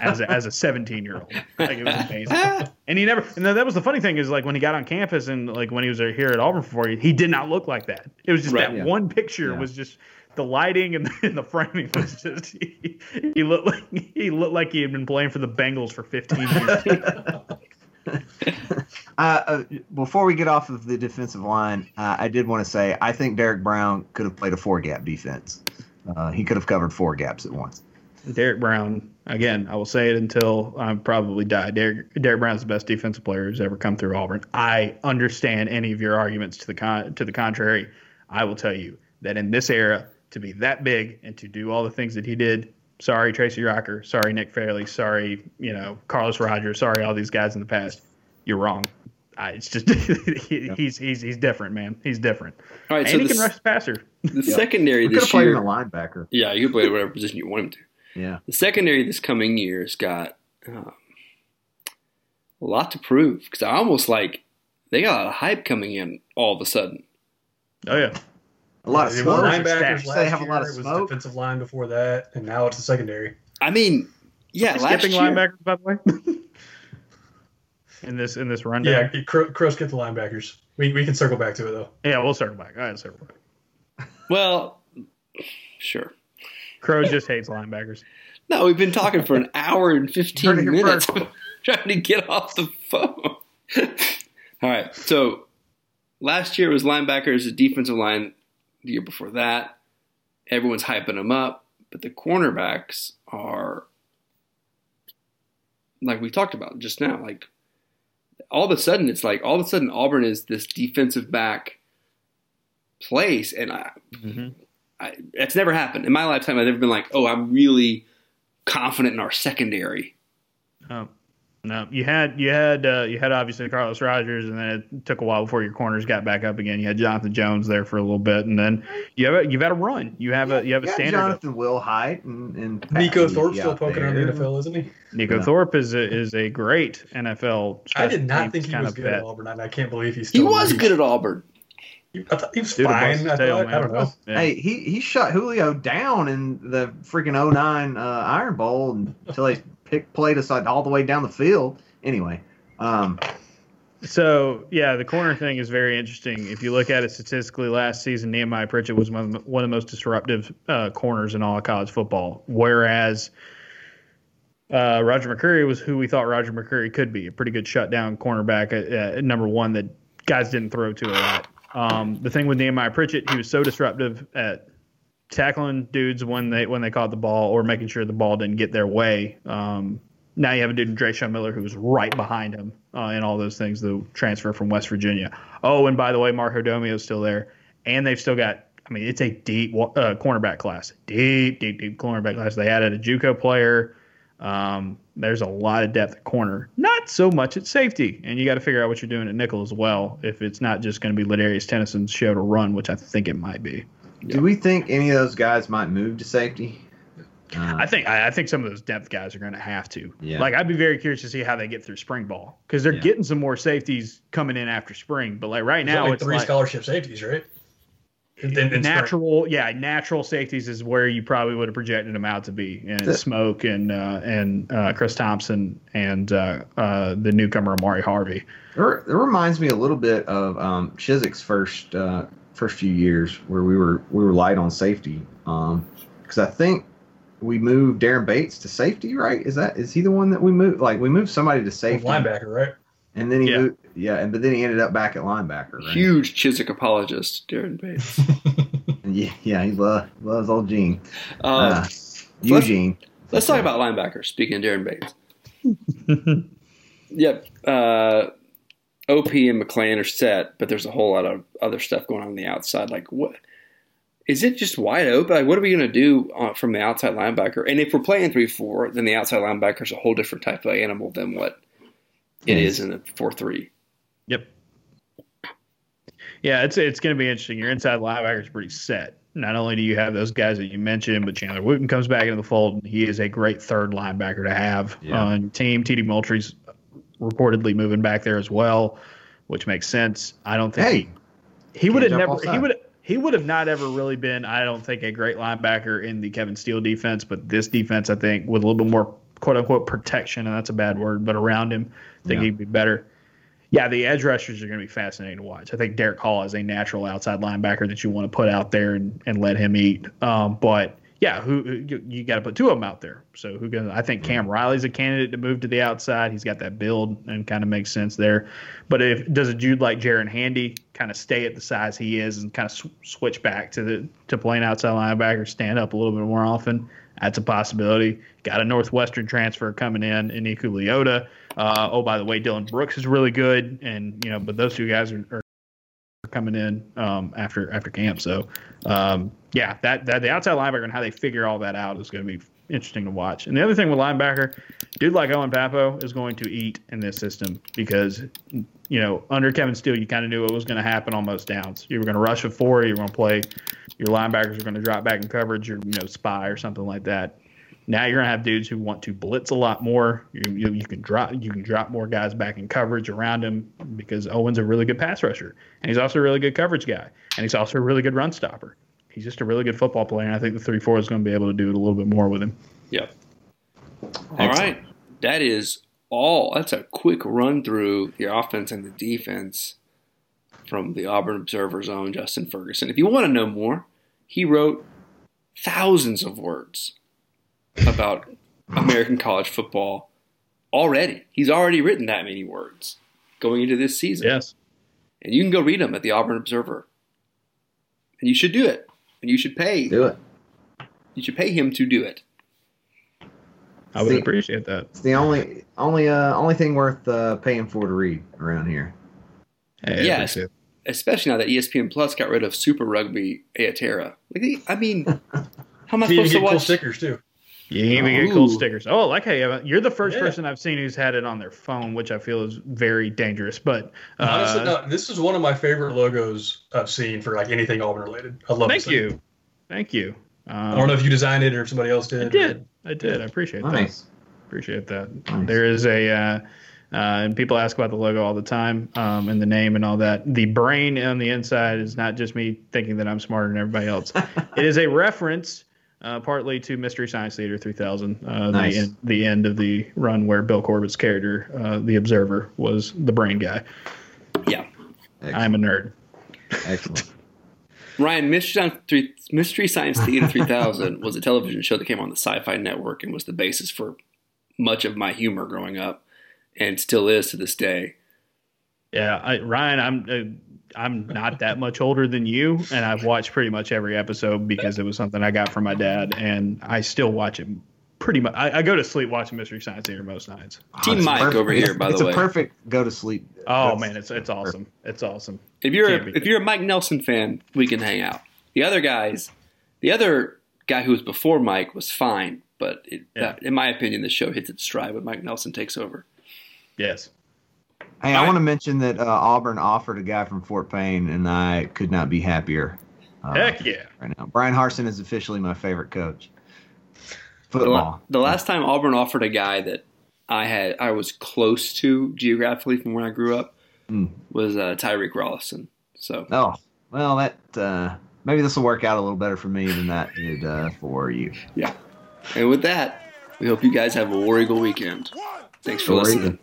as a, as a 17 year old like it was amazing *laughs* and he never and that was the funny thing is like when he got on campus and like when he was here at Auburn for he did not look like that it was just Right. that Yeah. one picture Yeah. was just the lighting and the, *laughs* and the framing was just he, he looked like he looked like he had been playing for the Bengals for 15 years. *laughs* *laughs* Uh, uh, before we get off of the defensive line, uh, I did want to say I think Derrick Brown could have played a four gap defense. Uh, he could have covered four gaps at once. Derrick Brown again. I will say it until I probably die. Derek Derrick Brown's the best defensive player who's ever come through Auburn. I understand any of your arguments to the con- to the contrary. I will tell you that in this era, to be that big and to do all the things that he did. Sorry, Tracy Rocker. Sorry, Nick Fairley. Sorry, you know Carlos Rogers. Sorry, all these guys in the past. You're wrong. I, it's just *laughs* he, he's he's he's different, man. He's different. All right, and so he the, can rush the passer. the secondary We could have this played year, him a linebacker. yeah, you can play whatever position you want him to. Yeah. The secondary this coming year has got um, a lot to prove because I almost like they got a lot of hype coming in all of a sudden. Oh yeah. A lot of smoke. linebackers last They have a lot of year, It was defensive line before that, and now it's the secondary. I mean, yeah, last skipping year, linebackers by the way. *laughs* in this in this rundown. Yeah, Cro- Crows get the linebackers. We, we can circle back to it though. Yeah, we'll circle back. All right, circle back. Well, sure. Crow just hates linebackers. No, we've been talking for an hour and 15 minutes *laughs* trying to get off the phone. *laughs* All right. So last year was linebackers, the defensive line the year before that. Everyone's hyping them up, but the cornerbacks are like we talked about just now. Like all of a sudden, it's like all of a sudden Auburn is this defensive back place, and I, I, it's never happened in my lifetime. I've never been like, oh, I'm really confident in our secondary. Um, no, you had you had uh, you had obviously Carlos Rogers, and then it took a while before your corners got back up again. You had Jonathan Jones there for a little bit, and then you have a, you've had a run. You have a you have a Yeah, standard. Jonathan Will Height and, and Neiko Patty Thorpe still poking around the NFL, isn't he? Neiko Yeah. Thorpe is a, is a great NFL. I did not think he kind was good vet. at Auburn, and I can't believe he's still. He still. was good at Auburn. I thought he was Dude, fine. busted I, tail, thought, I don't know. Yeah. Hey, he he shot Julio down in the freaking 09 uh, Iron Bowl until they pick played us all the way down the field. Anyway, um, So yeah, the corner thing is very interesting. If you look at it statistically, last season Nehemiah Pritchett was one of the, most disruptive uh, corners in all of college football, whereas uh, Roger McCreary was who we thought Roger McCreary could be, a pretty good shutdown cornerback at, at number one that guys didn't throw to a lot. Um, the thing with Nehemiah Pritchett, he was so disruptive at tackling dudes when they when they caught the ball or making sure the ball didn't get their way. Um, now you have a dude in Drayshawn Miller who was right behind him uh, and all those things. The transfer from West Virginia. Oh, and by the way, Mark Hodomio is still there, and they've still got. I mean, it's a deep uh, cornerback class, deep, deep, deep cornerback class. They added a JUCO player. Um, there's a lot of depth at corner, not so much at safety, and you got to figure out what you're doing at nickel as well. If it's not just going to be Ladarius Tennyson's show to run, which I think it might be. Do we think any of those guys might move to safety? Uh, I think I, I think some of those depth guys are going to have to. Yeah. Like I'd be very curious to see how they get through spring ball because they're Yeah. getting some more safeties coming in after spring. But like right There's now, it's three like scholarship safeties, right? In- in- in spring. natural. Yeah, natural safeties is where you probably would have projected them out to be, and The- Smoke and uh, and uh, Chris Thompson and uh, uh, the newcomer Amari Harvey. It it reminds me a little bit of um, Chizik's first uh, first few years where we were we were light on safety because I think we moved Daren Bates to safety, right? Is that is he the one that we moved? Like we moved somebody to safety, linebacker, right? and then he Yeah. moved, yeah, and but then he ended up back at linebacker, right? Huge Chizik apologist, Daren Bates. *laughs* Yeah, yeah, he lo- loves old Gene, Uh, uh, Eugene. Let's talk about linebackers. Speaking of Daren Bates. *laughs* yep. Uh, OP and McClain are set, but there's a whole lot of other stuff going on, on the outside. Like, what is it just wide open? Like, what are we going to do uh, from the outside linebacker? And if we're playing 3 4, then the outside linebacker is a whole different type of animal than what it is in the 4 3. Yep. Yeah, it's it's going to be interesting. Your inside linebacker is pretty set. Not only do you have those guys that you mentioned, but Chandler Wooten comes back into the fold. And he is a great third linebacker to have Yeah. on team. TD Moultry's reportedly moving back there as well, which makes sense. I don't think Hey, he, he would have never he would he would have not ever really been. I don't think a great linebacker in the Kevin Steele defense, but this defense, I think, with a little bit more quote unquote protection, and that's a bad word, but around him, I think Yeah. he'd be better. Yeah, the edge rushers are going to be fascinating to watch. I think Derick Hall is a natural outside linebacker that you want to put out there and, and let him eat. Um, but yeah, who, who you, you got to put two of them out there. So who going I think Cam Riley's a candidate to move to the outside. He's got that build and kind of makes sense there. But if does a dude like Jaren Handy kind of stay at the size he is and kind of sw- switch back to the to playing outside linebacker, stand up a little bit more often? That's a possibility. Got a Northwestern transfer coming in, Eku Leota. Uh, oh, by the way, Dylan Brooks is really good, and you know, but those two guys are, are coming in um, after after camp. So, um, yeah, that, that the outside linebacker and how they figure all that out is going to be interesting to watch. And the other thing with linebacker, dude like Owen Pappoe is going to eat in this system because you know under Kevin Steele, you kind of knew what was going to happen on most downs. You were going to rush a four, you were going to play. Your linebackers are going to drop back in coverage, or you know, spy or something like that. Now you're gonna have dudes who want to blitz a lot more. You, you, you can drop you can drop more guys back in coverage around him because Owen's a really good pass rusher and he's also a really good coverage guy and he's also a really good run stopper. He's just a really good football player and I think the three four is going to be able to do it a little bit more with him. Yep. All right. That is all. That's a quick run through the offense and the defense from the Auburn Observer's own Justin Ferguson. If you want to know more, he wrote thousands of words about American college football already. He's already written that many words going into this season. Yes. And you can go read them at the Auburn Observer. And you should do it. And you should pay. Do it. You should pay him to do it. I would See- appreciate that. It's the only only uh, only thing worth uh, paying for to read around here. Hey, I Yes. especially now that ESPN Plus got rid of Super Rugby Aotearoa. Like, I mean, *laughs* how am I You supposed to get cool stickers too. You can even get cool stickers. Oh, like hey, you're the first Yeah. person I've seen who's had it on their phone, which I feel is very dangerous. But uh, Honestly, no, this is one of my favorite logos I've seen for like anything Auburn related. I love. thank this thing. you, thank you. Um, I don't know if you designed it or if somebody else did. I did. I did. I appreciate that. Nice. Appreciate that. Nice. There is a, uh, uh, and people ask about the logo all the time um, and the name and all that. The brain on the inside is not just me thinking that I'm smarter than everybody else. *laughs* it is a reference uh, partly to Mystery Science Theater 3000, uh, Nice. the, end, the end of the run where Bill Corbett's character, uh, the Observer, was the brain guy. Yeah. I'm a nerd. Excellent. *laughs* Ryan, Mystery Science, Mystery Science Theater 3000 *laughs* was a television show that came on the Sci Fi Network and was the basis for much of my humor growing up and still is to this day. Yeah, I, Ryan, I'm uh, I'm not that much older than you, and I've watched pretty much every episode because it was something I got from my dad, and I still watch it pretty much. I, I go to sleep watching Mystery Science Theater most nights. Team It's Mike perfect- over here, by the way. It's a perfect go to sleep. Oh That's- man, it's it's awesome. It's awesome. If you're a, beat if you're a Mike Nelson fan, we can hang out. The other guys, the other guy who was before Mike was fine, but it, Yeah. that, in my opinion, the show hits its stride when Mike Nelson takes over. Yes. Hey, I want to mention that uh, Auburn offered a guy from Fort Payne, and I could not be happier. Uh, Heck yeah. Right now, Bryan Harsin is officially my favorite coach. The, Football. la- the last time Auburn offered a guy that I had I was close to geographically from where I grew up Mm. was uh, Tyreek Rollison. So Oh, well, that uh, maybe this will work out a little better for me than that did uh, for you. yeah. And with that, we hope you guys have a War Eagle weekend. Thanks for War listening. Eagle.